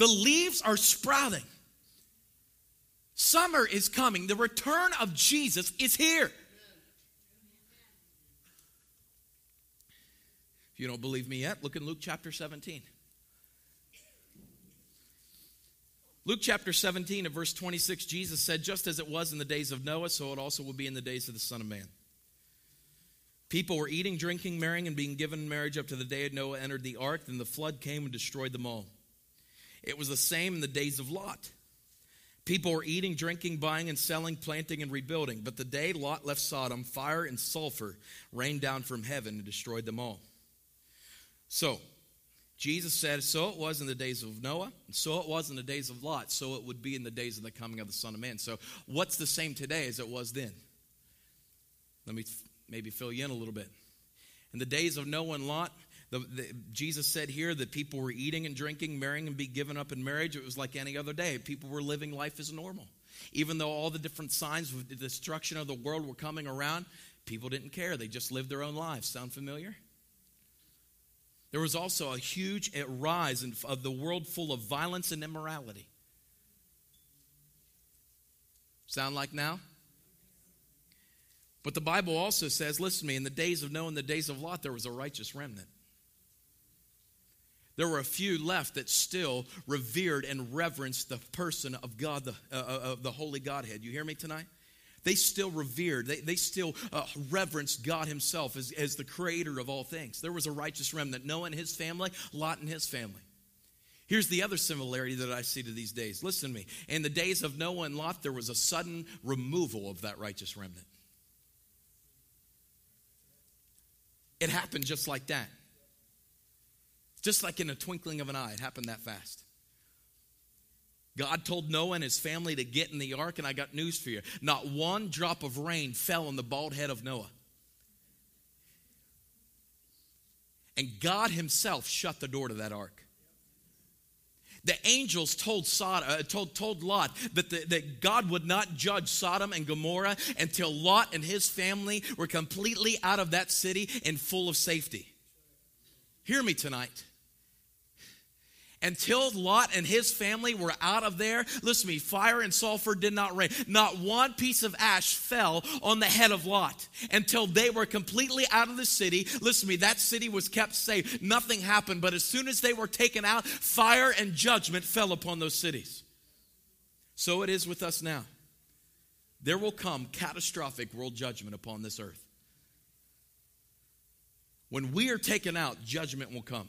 The leaves are sprouting. Summer is coming. The return of Jesus is here. If you don't believe me yet, look in Luke chapter 17. Luke chapter 17 and verse 26, Jesus said, Just as it was in the days of Noah, so it also will be in the days of the Son of Man. People were eating, drinking, marrying, and being given marriage up to the day Noah entered the ark. Then the flood came and destroyed them all. It was the same in the days of Lot. People were eating, drinking, buying, and selling, planting, and rebuilding. But the day Lot left Sodom, fire and sulfur rained down from heaven and destroyed them all. So, Jesus said, So it was in the days of Noah, and so it was in the days of Lot, so it would be in the days of the coming of the Son of Man. So, what's the same today as it was then? Let me maybe fill you in a little bit. In the days of Noah and Lot, the, the, Jesus said here that people were eating and drinking, marrying and be given up in marriage. It was like any other day. People were living life as normal. Even though all the different signs of the destruction of the world were coming around, people didn't care. They just lived their own lives. Sound familiar? There was also a huge rise of the world full of violence and immorality. Sound like now? But the Bible also says, listen to me, in the days of Noah and the days of Lot, there was a righteous remnant. There were a few left that still revered and reverenced the person of God, the, uh, uh of the Holy Godhead. You hear me tonight? They still revered, they, they still uh, reverenced God Himself as, as the creator of all things. There was a righteous remnant, Noah and his family, Lot and his family. Here's the other similarity that I see to these days. Listen to me. In the days of Noah and Lot, there was a sudden removal of that righteous remnant. It happened just like that. Just like in a twinkling of an eye, it happened that fast. God told Noah and his family to get in the ark, and I got news for you. Not one drop of rain fell on the bald head of Noah. And God himself shut the door to that ark. The angels told, Sodom, uh, told, told Lot that, the, that God would not judge Sodom and Gomorrah until Lot and his family were completely out of that city and full of safety. Hear me tonight until Lot and his family were out of there, listen to me, fire and sulfur did not rain. Not one piece of ash fell on the head of Lot until they were completely out of the city. Listen to me, that city was kept safe. Nothing happened, but as soon as they were taken out, fire and judgment fell upon those cities. So it is with us now. There will come catastrophic world judgment upon this earth. When we are taken out, judgment will come.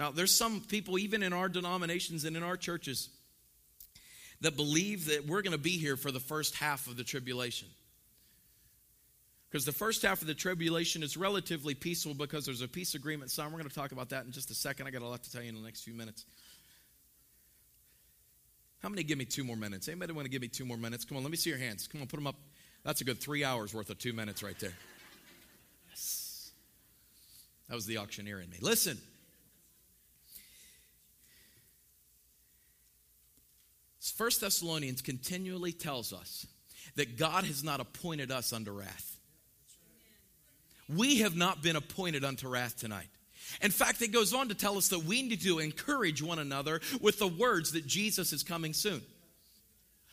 Now, there's some people, even in our denominations and in our churches, that believe that we're going to be here for the first half of the tribulation. Because the first half of the tribulation is relatively peaceful because there's a peace agreement signed. We're going to talk about that in just a second. I got a lot to tell you in the next few minutes. How many give me two more minutes? Anybody want to give me two more minutes? Come on, let me see your hands. Come on, put them up. That's a good three hours worth of two minutes right there. Yes. That was the auctioneer in me. Listen. First Thessalonians continually tells us that God has not appointed us unto wrath. We have not been appointed unto wrath tonight. In fact, it goes on to tell us that we need to encourage one another with the words that Jesus is coming soon.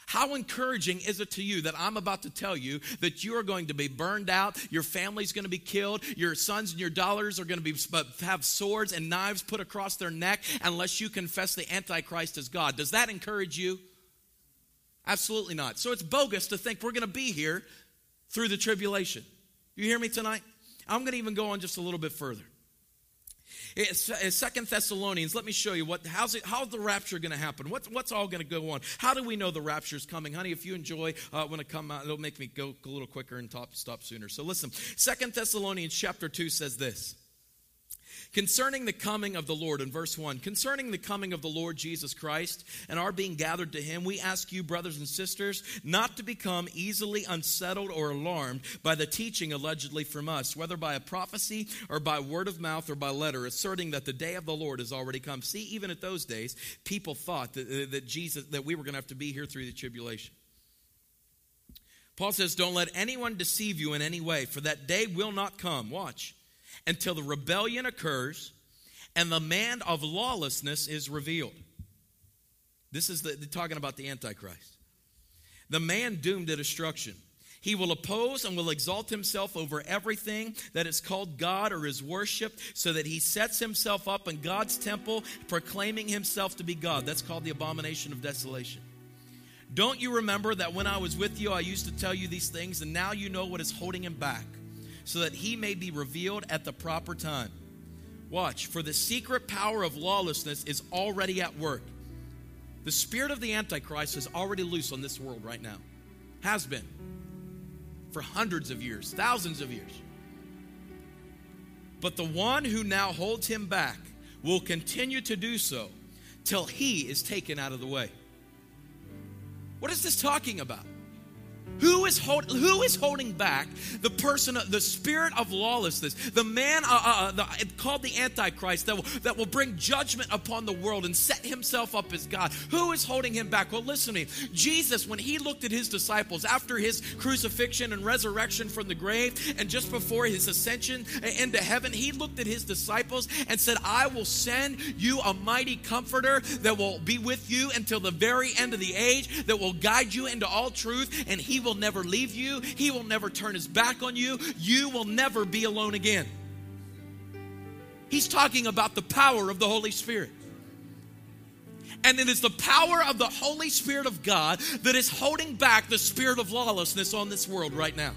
How encouraging is it to you that I'm about to tell you that you are going to be burned out, your family's going to be killed, your sons and your daughters are going to be have swords and knives put across their neck unless you confess the Antichrist as God? Does that encourage you? Absolutely not. So it's bogus to think we're going to be here through the tribulation. You hear me tonight? I'm going to even go on just a little bit further. Second Thessalonians, let me show you what how's it how's the rapture going to happen? What's what's all going to go on? How do we know the rapture is coming, honey? If you enjoy uh, when it come out, it'll make me go a little quicker and top, stop sooner. So listen, Second Thessalonians chapter two says this. Concerning the coming of the Lord, in verse 1, concerning the coming of the Lord Jesus Christ and our being gathered to him, we ask you, brothers and sisters, not to become easily unsettled or alarmed by the teaching allegedly from us, whether by a prophecy or by word of mouth or by letter, asserting that the day of the Lord has already come. See, even at those days, people thought that, uh, that Jesus, that we were going to have to be here through the tribulation. Paul says, Don't let anyone deceive you in any way, for that day will not come. Watch until the rebellion occurs and the man of lawlessness is revealed. This is the, talking about the Antichrist. The man doomed to destruction. He will oppose and will exalt himself over everything that is called God or is worshiped, so that he sets himself up in God's temple, proclaiming himself to be God. That's called the abomination of desolation. Don't you remember that when I was with you, I used to tell you these things, and now you know what is holding him back? So that he may be revealed at the proper time. Watch, for the secret power of lawlessness is already at work. The spirit of the Antichrist is already loose on this world right now. Has been for hundreds of years, thousands of years. But the one who now holds him back will continue to do so till he is taken out of the way. What is this talking about? Who is, hold, who is holding back the person, the spirit of lawlessness, the man uh, uh, uh, the, called the Antichrist that will, that will bring judgment upon the world and set himself up as God? Who is holding him back? Well, listen to me. Jesus, when he looked at his disciples after his crucifixion and resurrection from the grave, and just before his ascension into heaven, he looked at his disciples and said, I will send you a mighty comforter that will be with you until the very end of the age, that will guide you into all truth, and he will will never leave you, He will never turn His back on you. You will never be alone again. He's talking about the power of the Holy Spirit. And it is the power of the Holy Spirit of God that is holding back the spirit of lawlessness on this world right now.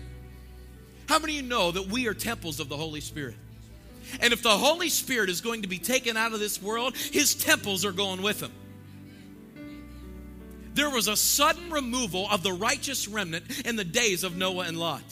How many of you know that we are temples of the Holy Spirit? And if the Holy Spirit is going to be taken out of this world, his temples are going with him. There was a sudden removal of the righteous remnant in the days of Noah and Lot.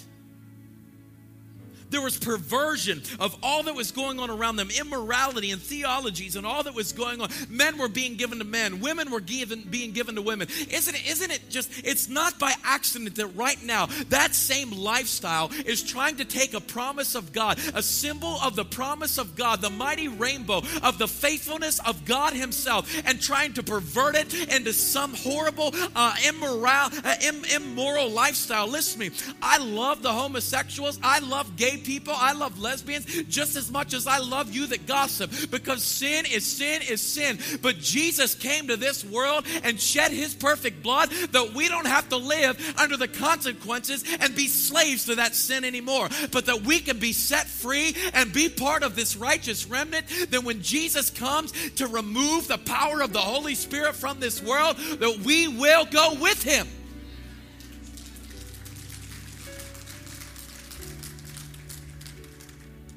There was perversion of all that was going on around them, immorality and theologies and all that was going on. Men were being given to men, women were given, being given to women. Isn't it, isn't it just, it's not by accident that right now that same lifestyle is trying to take a promise of God, a symbol of the promise of God, the mighty rainbow of the faithfulness of God Himself, and trying to pervert it into some horrible, uh, immoral, uh, Im- immoral lifestyle. Listen to me. I love the homosexuals. I love gay people. I love lesbians just as much as I love you that gossip because sin is sin is sin. But Jesus came to this world and shed his perfect blood that we don't have to live under the consequences and be slaves to that sin anymore, but that we can be set free and be part of this righteous remnant. That when Jesus comes to remove the power of the Holy Spirit from this world, that we will go with him.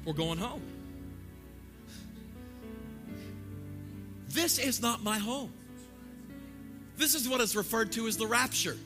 We're going home. This is not my home. This is what is referred to as the rapture.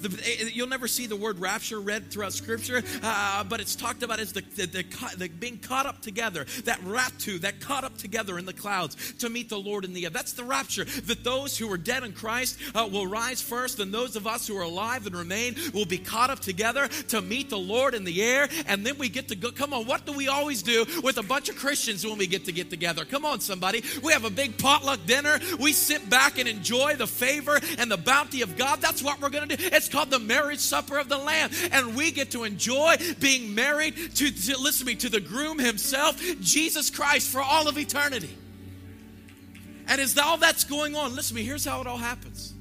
The, eh, you'll never see the word rapture read throughout Scripture, uh, but it's talked about as the, the, the, the, being caught up together, that rapture, that caught up together in the clouds to meet the Lord in the air. That's the rapture. That those who are dead in Christ uh, will rise first, and those of us who are alive and remain will be caught up together to meet the Lord in the air, and then we get to go. Come on, what do we always do with a bunch of Christians when we get to get together? Come on, somebody. We have a big potluck dinner. We sit back and enjoy the favor and the bounty of God. That's what we're going to do. It's called the marriage supper of the Lamb. And we get to enjoy being married to, to listen to me, to the groom himself, Jesus Christ, for all of eternity. And as all that's going on, listen to me, here's how it all happens.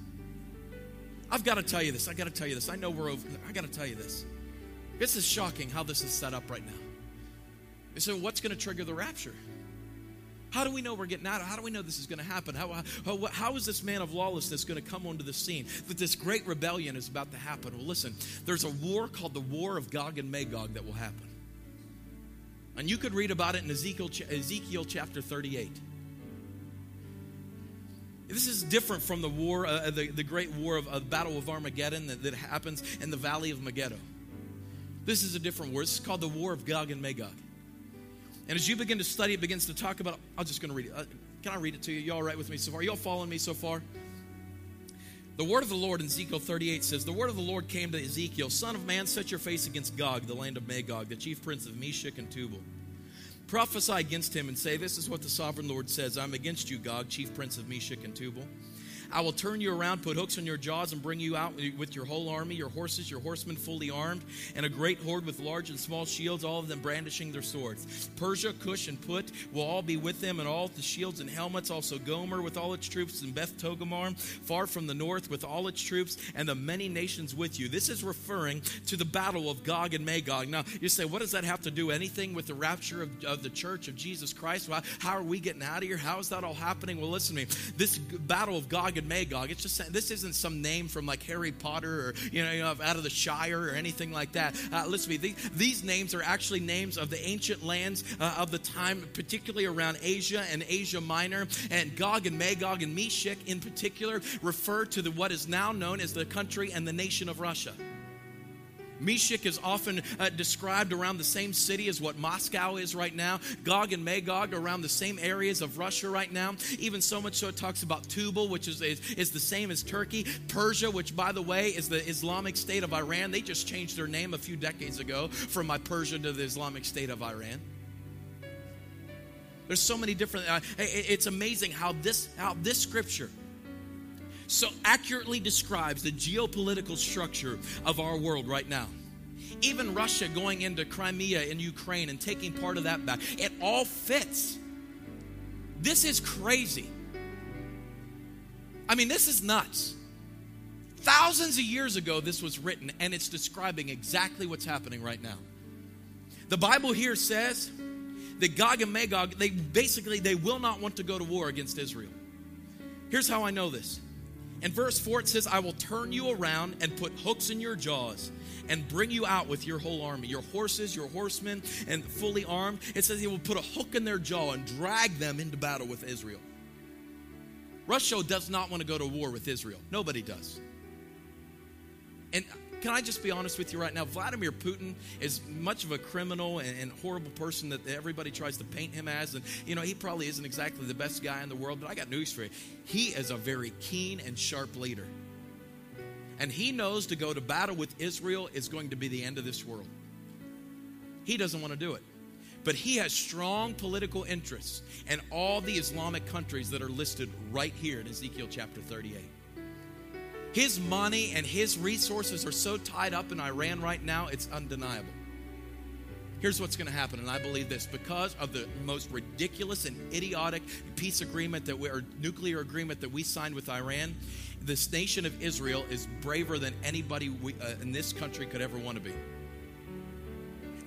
I've got to tell you this. I got to tell you this. I know we're over. I got to tell you this. This is shocking how this is set up right now. So, what's going to trigger the rapture? How do we know we're getting out? How do we know this is going to happen? How, how, how is this man of lawlessness going to come onto the scene? That this great rebellion is about to happen? Well, listen, there's a war called the War of Gog and Magog that will happen. And you could read about it in Ezekiel, Ezekiel chapter 38. This is different from the war, uh, the, the great war of uh, Battle of Armageddon that, that happens in the Valley of Megiddo. This is a different war. This is called the War of Gog and Magog. And as you begin to study, it begins to talk about. I'm just going to read it. Uh, can I read it to you? Y'all right with me so far? Y'all following me so far? The word of the Lord in Ezekiel 38 says, The word of the Lord came to Ezekiel, Son of man, set your face against Gog, the land of Magog, the chief prince of Meshech and Tubal. Prophesy against him and say, This is what the sovereign Lord says I'm against you, Gog, chief prince of Meshech and Tubal. I will turn you around, put hooks on your jaws, and bring you out with your whole army, your horses, your horsemen fully armed, and a great horde with large and small shields, all of them brandishing their swords. Persia, Cush, and Put will all be with them, and all the shields and helmets. Also Gomer with all its troops, and Beth Togarmah, far from the north with all its troops, and the many nations with you. This is referring to the battle of Gog and Magog. Now, you say, what does that have to do anything with the rapture of, of the church of Jesus Christ? Well, how are we getting out of here? How is that all happening? Well, listen to me. This battle of Gog and Magog. It's just this isn't some name from like Harry Potter or you know, you know out of the Shire or anything like that. Uh, listen to me. These, these, names are actually names of the ancient lands uh, of the time, particularly around Asia and Asia Minor. And Gog and Magog and Meshech in particular refer to the, what is now known as the country and the nation of Russia. Meshech is often uh, described around the same city as what Moscow is right now. Gog and Magog around the same areas of Russia right now. Even so much so it talks about Tubal, which is, is, is the same as Turkey. Persia, which by the way is the Islamic State of Iran. They just changed their name a few decades ago from my Persia to the Islamic State of Iran. There's so many different. Uh, it's amazing how this how this scripture so accurately describes the geopolitical structure of our world right now. Even Russia going into Crimea in Ukraine and taking part of that back, it all fits. This is crazy. I mean, this is nuts. Thousands of years ago, this was written, and it's describing exactly what's happening right now. The Bible here says that Gog and Magog, they basically they will not want to go to war against Israel. Here's how I know this. In verse 4, it says, I will turn you around and put hooks in your jaws and bring you out with your whole army, your horses, your horsemen, and fully armed. It says he will put a hook in their jaw and drag them into battle with Israel. Russia does not want to go to war with Israel. Nobody does. And can I just be honest with you right now? Vladimir Putin is much of a criminal and, and, horrible person that everybody tries to paint him as. And, you know, he probably isn't exactly the best guy in the world, but I got news for you. He is a very keen and sharp leader. And he knows to go to battle with Israel is going to be the end of this world. He doesn't want to do it. But he has strong political interests in all the Islamic countries that are listed right here in Ezekiel chapter 38. His money and his resources are so tied up in Iran right now, it's undeniable. Here's what's going to happen, and I believe this because of the most ridiculous and idiotic peace agreement that we, or nuclear agreement that we signed with Iran. This nation of Israel is braver than anybody we, uh, in this country could ever want to be.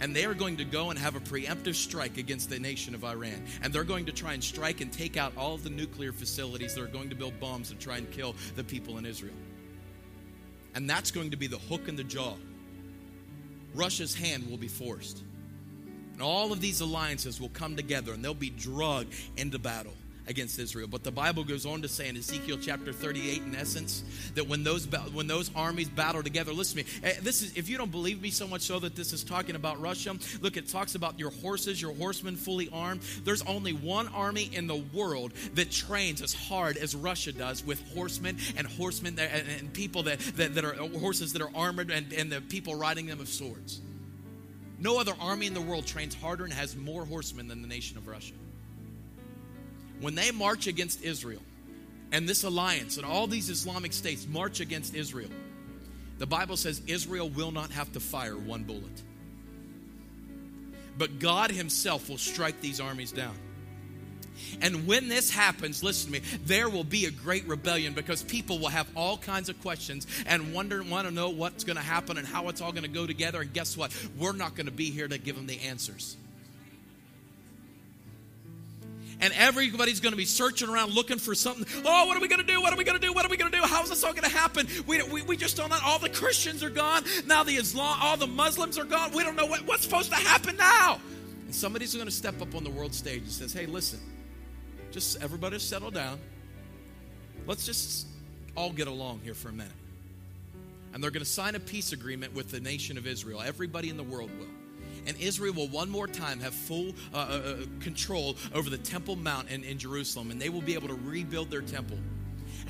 And they are going to go and have a preemptive strike against the nation of Iran. And they're going to try and strike and take out all of the nuclear facilities that are going to build bombs and try and kill the people in Israel. And that's going to be the hook in the jaw. Russia's hand will be forced. And all of these alliances will come together and they'll be drugged into battle against Israel. But the Bible goes on to say in Ezekiel chapter 38, in essence, that when those when those armies battle together, listen to me. Eh, this is if you don't believe me so much so that this is talking about Russia. Look, it talks about your horses, your horsemen fully armed. There's only one army in the world that trains as hard as Russia does with horsemen and horsemen and, and people that, that, that are horses that are armored and, and the people riding them of swords. No other army in the world trains harder and has more horsemen than the nation of Russia when they march against Israel, and this alliance and all these Islamic states march against Israel, the Bible says Israel will not have to fire one bullet. But God Himself will strike these armies down. And when this happens, listen to me, there will be a great rebellion because people will have all kinds of questions and wonder, want to know what's going to happen and how it's all going to go together. And guess what? We're not going to be here to give them the answers and everybody's going to be searching around looking for something. Oh, what are we going to do? What are we going to do? What are we going to do? How is this all going to happen? We, we, we just don't know. All the Christians are gone. Now the Islam, all the Muslims are gone. We don't know what, what's supposed to happen now. And somebody's going to step up on the world stage and says, hey, listen, just everybody settle down. Let's just all get along here for a minute. And they're going to sign a peace agreement with the nation of Israel. Everybody in the world will and Israel will one more time have full uh, uh, uh, control over the Temple Mount in, in Jerusalem, and they will be able to rebuild their temple.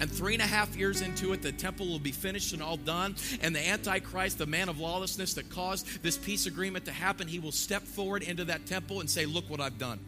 And three and a half years into it, the temple will be finished and all done. And the Antichrist, the man of lawlessness that caused this peace agreement to happen, he will step forward into that temple and say, Look what I've done.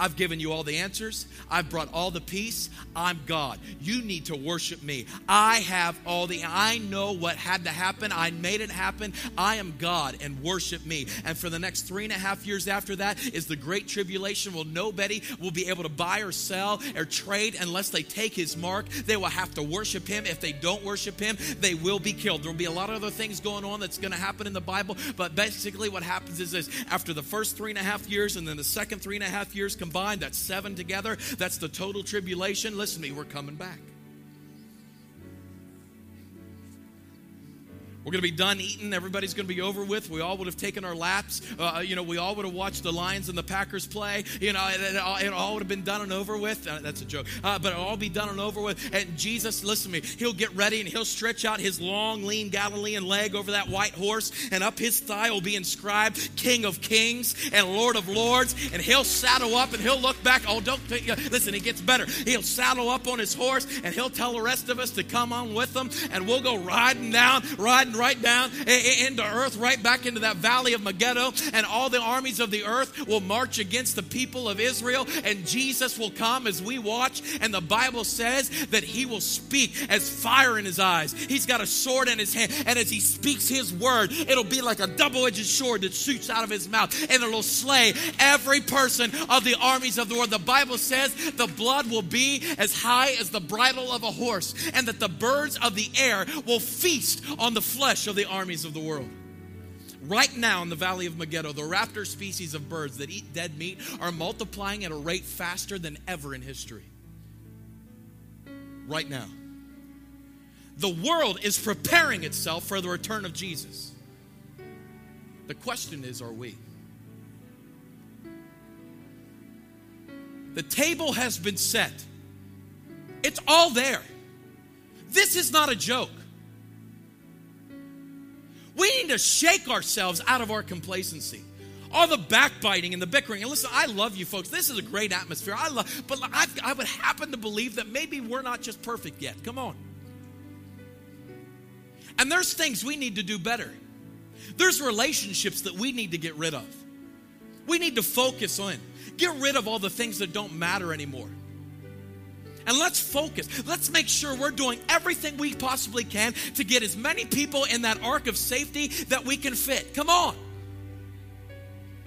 I've given you all the answers. I've brought all the peace. I'm God. You need to worship me. I have all the, I know what had to happen. I made it happen. I am God and worship me. And for the next three and a half years after that is the great tribulation. Well, nobody will be able to buy or sell or trade unless they take his mark. They will have to worship him. If they don't worship him, they will be killed. There will be a lot of other things going on that's going to happen in the Bible. But basically, what happens is this after the first three and a half years and then the second three and a half years come combined, that's seven together. That's the total tribulation. Listen to me, we're coming back. We're going to be done eating. Everybody's going to be over with. We all would have taken our laps. Uh, you know, we all would have watched the Lions and the Packers play. You know, it, it, all, it all, would have been done and over with. Uh, that's a joke. Uh, but it'll all be done and over with. And Jesus, listen to me, he'll get ready and he'll stretch out his long, lean Galilean leg over that white horse. And up his thigh will be inscribed King of Kings and Lord of Lords. And he'll saddle up and he'll look back. Oh, don't think, listen, it gets better. He'll saddle up on his horse and he'll tell the rest of us to come on with him. And we'll go riding down, riding right down into earth, right back into that valley of Megiddo, and all the armies of the earth will march against the people of Israel, and Jesus will come as we watch. And the Bible says that he will speak as fire in his eyes. He's got a sword in his hand, and as he speaks his word, it'll be like a double edged sword that shoots out of his mouth, and it'll slay every person of the armies of the world. The Bible says the blood will be as high as the bridle of a horse, and that the birds of the air will feast on the flesh of the armies of the world. Right now in the Valley of Megiddo, the raptor species of birds that eat dead meat are multiplying at a rate faster than ever in history. Right now. The world is preparing itself for the return of Jesus. The question is are we? The table has been set, it's all there. This is not a joke. We need to shake ourselves out of our complacency. All the backbiting and the bickering. And listen, I love you folks. This is a great atmosphere. I love, but I, I would happen to believe that maybe we're not just perfect yet. Come on. And there's things we need to do better. There's relationships that we need to get rid of. We need to focus on. Get rid of all the things that don't matter anymore. And let's focus. Let's make sure we're doing everything we possibly can to get as many people in that ark of safety that we can fit. Come on.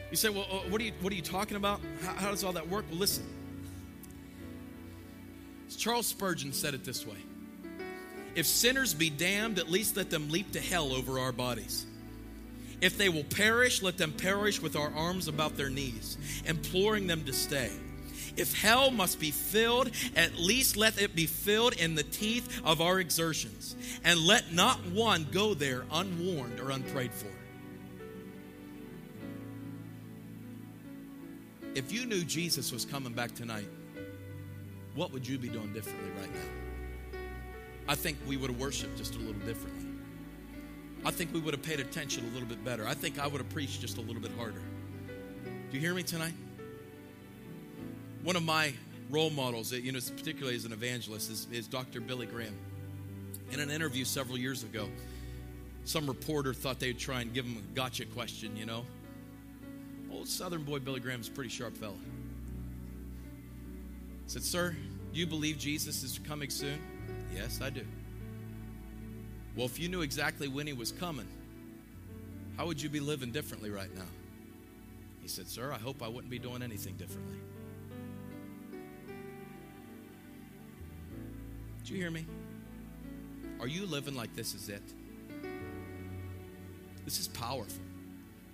You say, well, uh, what are you, what are you talking about? How, how does all that work? Well, listen. Charles Spurgeon said it this way If sinners be damned, at least let them leap to hell over our bodies. If they will perish, let them perish with our arms about their knees, imploring them to stay. If hell must be filled, at least let it be filled in the teeth of our exertions. And let not one go there unwarned or unprayed for. If you knew Jesus was coming back tonight, what would you be doing differently right now? I think we would have worshiped just a little differently. I think we would have paid attention a little bit better. I think I would have preached just a little bit harder. Do you hear me tonight? One of my role models, you know, particularly as an evangelist, is, is Dr. Billy Graham. In an interview several years ago, some reporter thought they'd try and give him a gotcha question, you know. Old Southern boy Billy Graham's a pretty sharp fella. Said, Sir, you believe Jesus is coming soon? Yes, I do. Well, if you knew exactly when he was coming, how would you be living differently right now? He said, Sir, I hope I wouldn't be doing anything differently. Do you hear me? Are you living like this is it? This is powerful.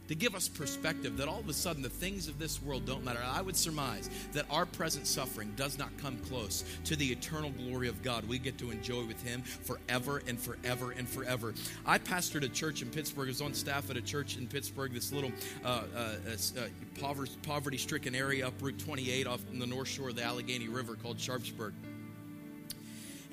To give us perspective that all of a sudden the things of this world don't matter. I would surmise that our present suffering does not come close to the eternal glory of God we get to enjoy with Him forever and forever and forever. I pastored a church in Pittsburgh. I was on staff at a church in Pittsburgh, this little uh, uh, uh, poverty stricken area up Route 28 off in the north shore of the Allegheny River called Sharpsburg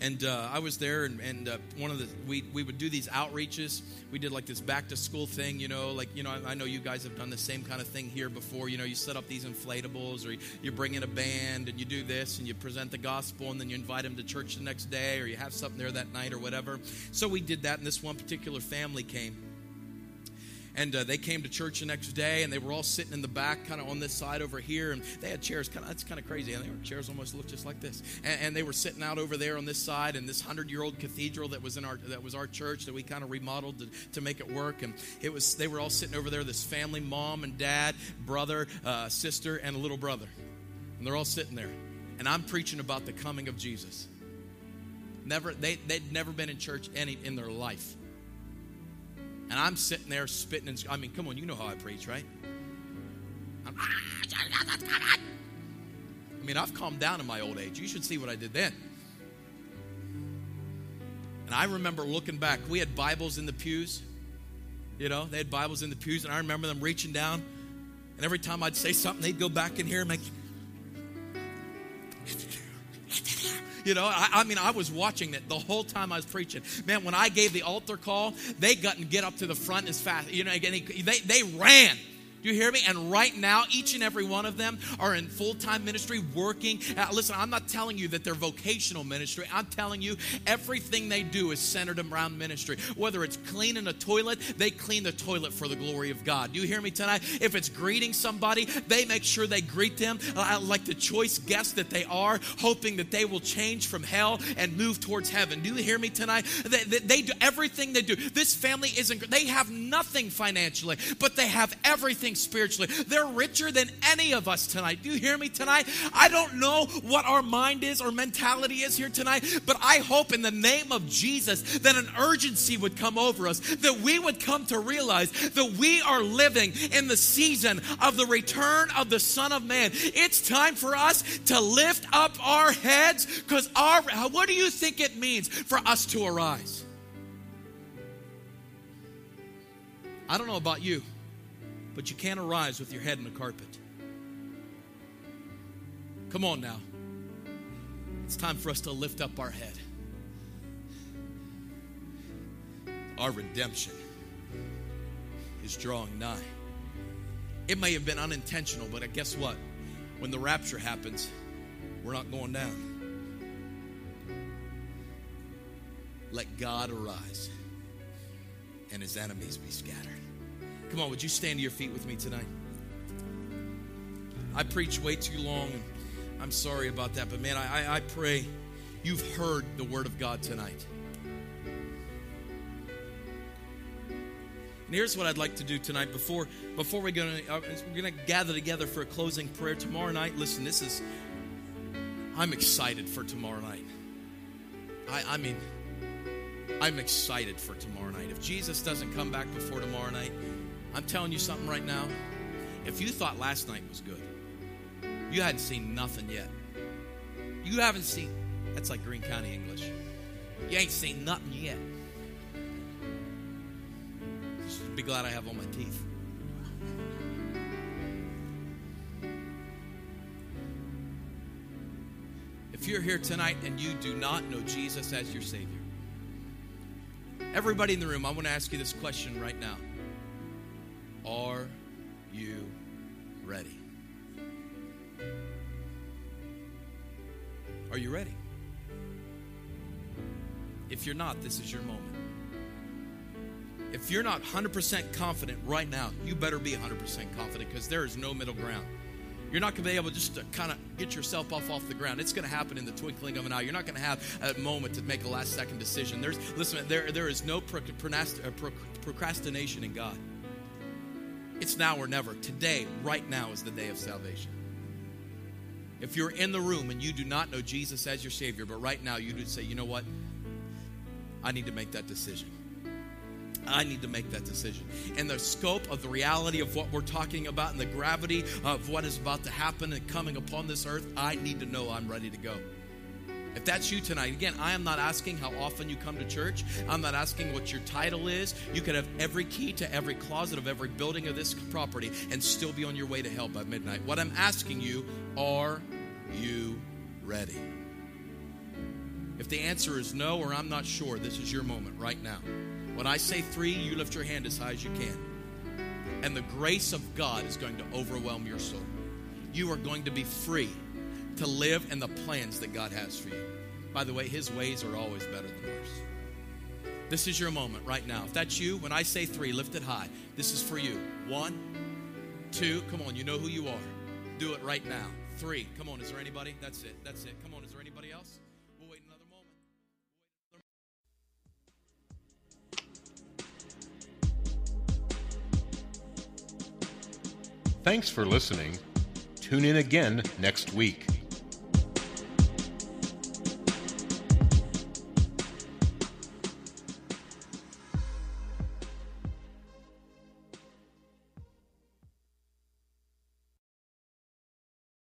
and uh, I was there, and, and uh, one of the we we would do these outreaches. We did like this back to school thing, you know, like you know I, I, know you guys have done the same kind of thing here before. You know, you set up these inflatables, or you, bring in a band, and you do this, and you present the gospel, and then you invite them to church the next day, or you have something there that night, or whatever. So we did that, and this one particular family came and uh, they came to church the next day and they were all sitting in the back kind of on this side over here and they had chairs kind of that's kind of crazy and they were chairs almost looked just like this. And, and, they were sitting out over there on this side in this hundred year old cathedral that was in our that was our church that we kind of remodeled to, to make it work. And it was they were all sitting over there this family mom and dad brother uh, sister and a little brother. And they're all sitting there. And i'm preaching about the coming of jesus. Never they, they'd never been in church any in their life and I'm sitting there spitting and I mean, come on, you know how I preach, right? Ah, i mean, I've calmed down in my old age. You should see what I did then. And I remember looking back, we had Bibles in the pews. You know, they had Bibles in the pews, and I remember them reaching down. And every time I'd say something, they'd go back in here and make, you know, I, I, mean, I was watching it the whole time I was preaching. Man, when I gave the altar call, they got to get up to the front as fast. You know, again, they, they ran you hear me? And right now, each and every one of them are in full time ministry, working. Uh, listen, I'm not telling you that they're vocational ministry. I'm telling you everything they do is centered around ministry. Whether it's cleaning a toilet, they clean the toilet for the glory of God. Do you hear me tonight? If it's greeting somebody, they make sure they greet them uh, like the choice guests that they are, hoping that they will change from hell and move towards heaven. Do you hear me tonight? They, they, they do everything they do. This family isn't, they have nothing financially, but they have everything spiritually. They're richer than any of us tonight. Do you hear me tonight? I don't know what our mind is or mentality is here tonight, but I hope in the name of Jesus that an urgency would come over us, that we would come to realize that we are living in the season of the return of the Son of Man. It's time for us to lift up our heads because our what do you think it means for us to arise? I don't know about you, but you can't arise with your head in the carpet. Come on now. It's time for us to lift up our head. Our redemption is drawing nigh. It may have been unintentional, but guess what? When the rapture happens, we're not going down. Let God arise and his enemies be scattered. Come on, would you stand to your feet with me tonight? I preach way too long, and I'm sorry about that, but man, I, I pray you've heard the word of God tonight. And here's what I'd like to do tonight before before we're gonna uh, we're gonna gather together for a closing prayer tomorrow night. Listen, this is I'm excited for tomorrow night. I, I mean, I'm excited for tomorrow night. If Jesus doesn't come back before tomorrow night, I'm telling you something right now. If you thought last night was good, you hadn't seen nothing yet. You haven't seen, that's like Green County English. You ain't seen nothing yet. Just be glad I have all my teeth. If you're here tonight and you do not know Jesus as your Savior, everybody in the room, I want to ask you this question right now Are you ready? Are you ready? If you're not, this is your moment. If you're not 100% confident right now, you better be 100% confident because there is no middle ground. You're not going to be able just to kind of get yourself off off the ground. It's going to happen in the twinkling of an eye. You're not going to have a moment to make a last second decision. There's listen, there there is no uh, procrastination in God. It's now or never. Today, right now is the day of salvation. If you're in the room and you do not know Jesus as your Savior, but right now you would say, you know what? I need to make that decision. I need to make that decision. And the scope of the reality of what we're talking about and the gravity of what is about to happen and coming upon this earth, I need to know I'm ready to go. If that's you tonight, again, I am not asking how often you come to church. I'm not asking what your title is. You could have every key to every closet of every building of this property and still be on your way to hell by midnight. What I'm asking you, are you ready? If the answer is no or I'm not sure, this is your moment right now. When I say three, you lift your hand as high as you can. And the grace of God is going to overwhelm your soul. You are going to be free to live in the plans that God has for you. By the way, His ways are always better than ours. This is your moment right now. If that's you, when I say three, lift it high. This is for you. One, two, come on, you know who you are. Do it right now. Three, come on, is there anybody? That's it. That's it. Come on, is there anybody else? We'll wait another moment. Thanks for listening. Tune in again next week.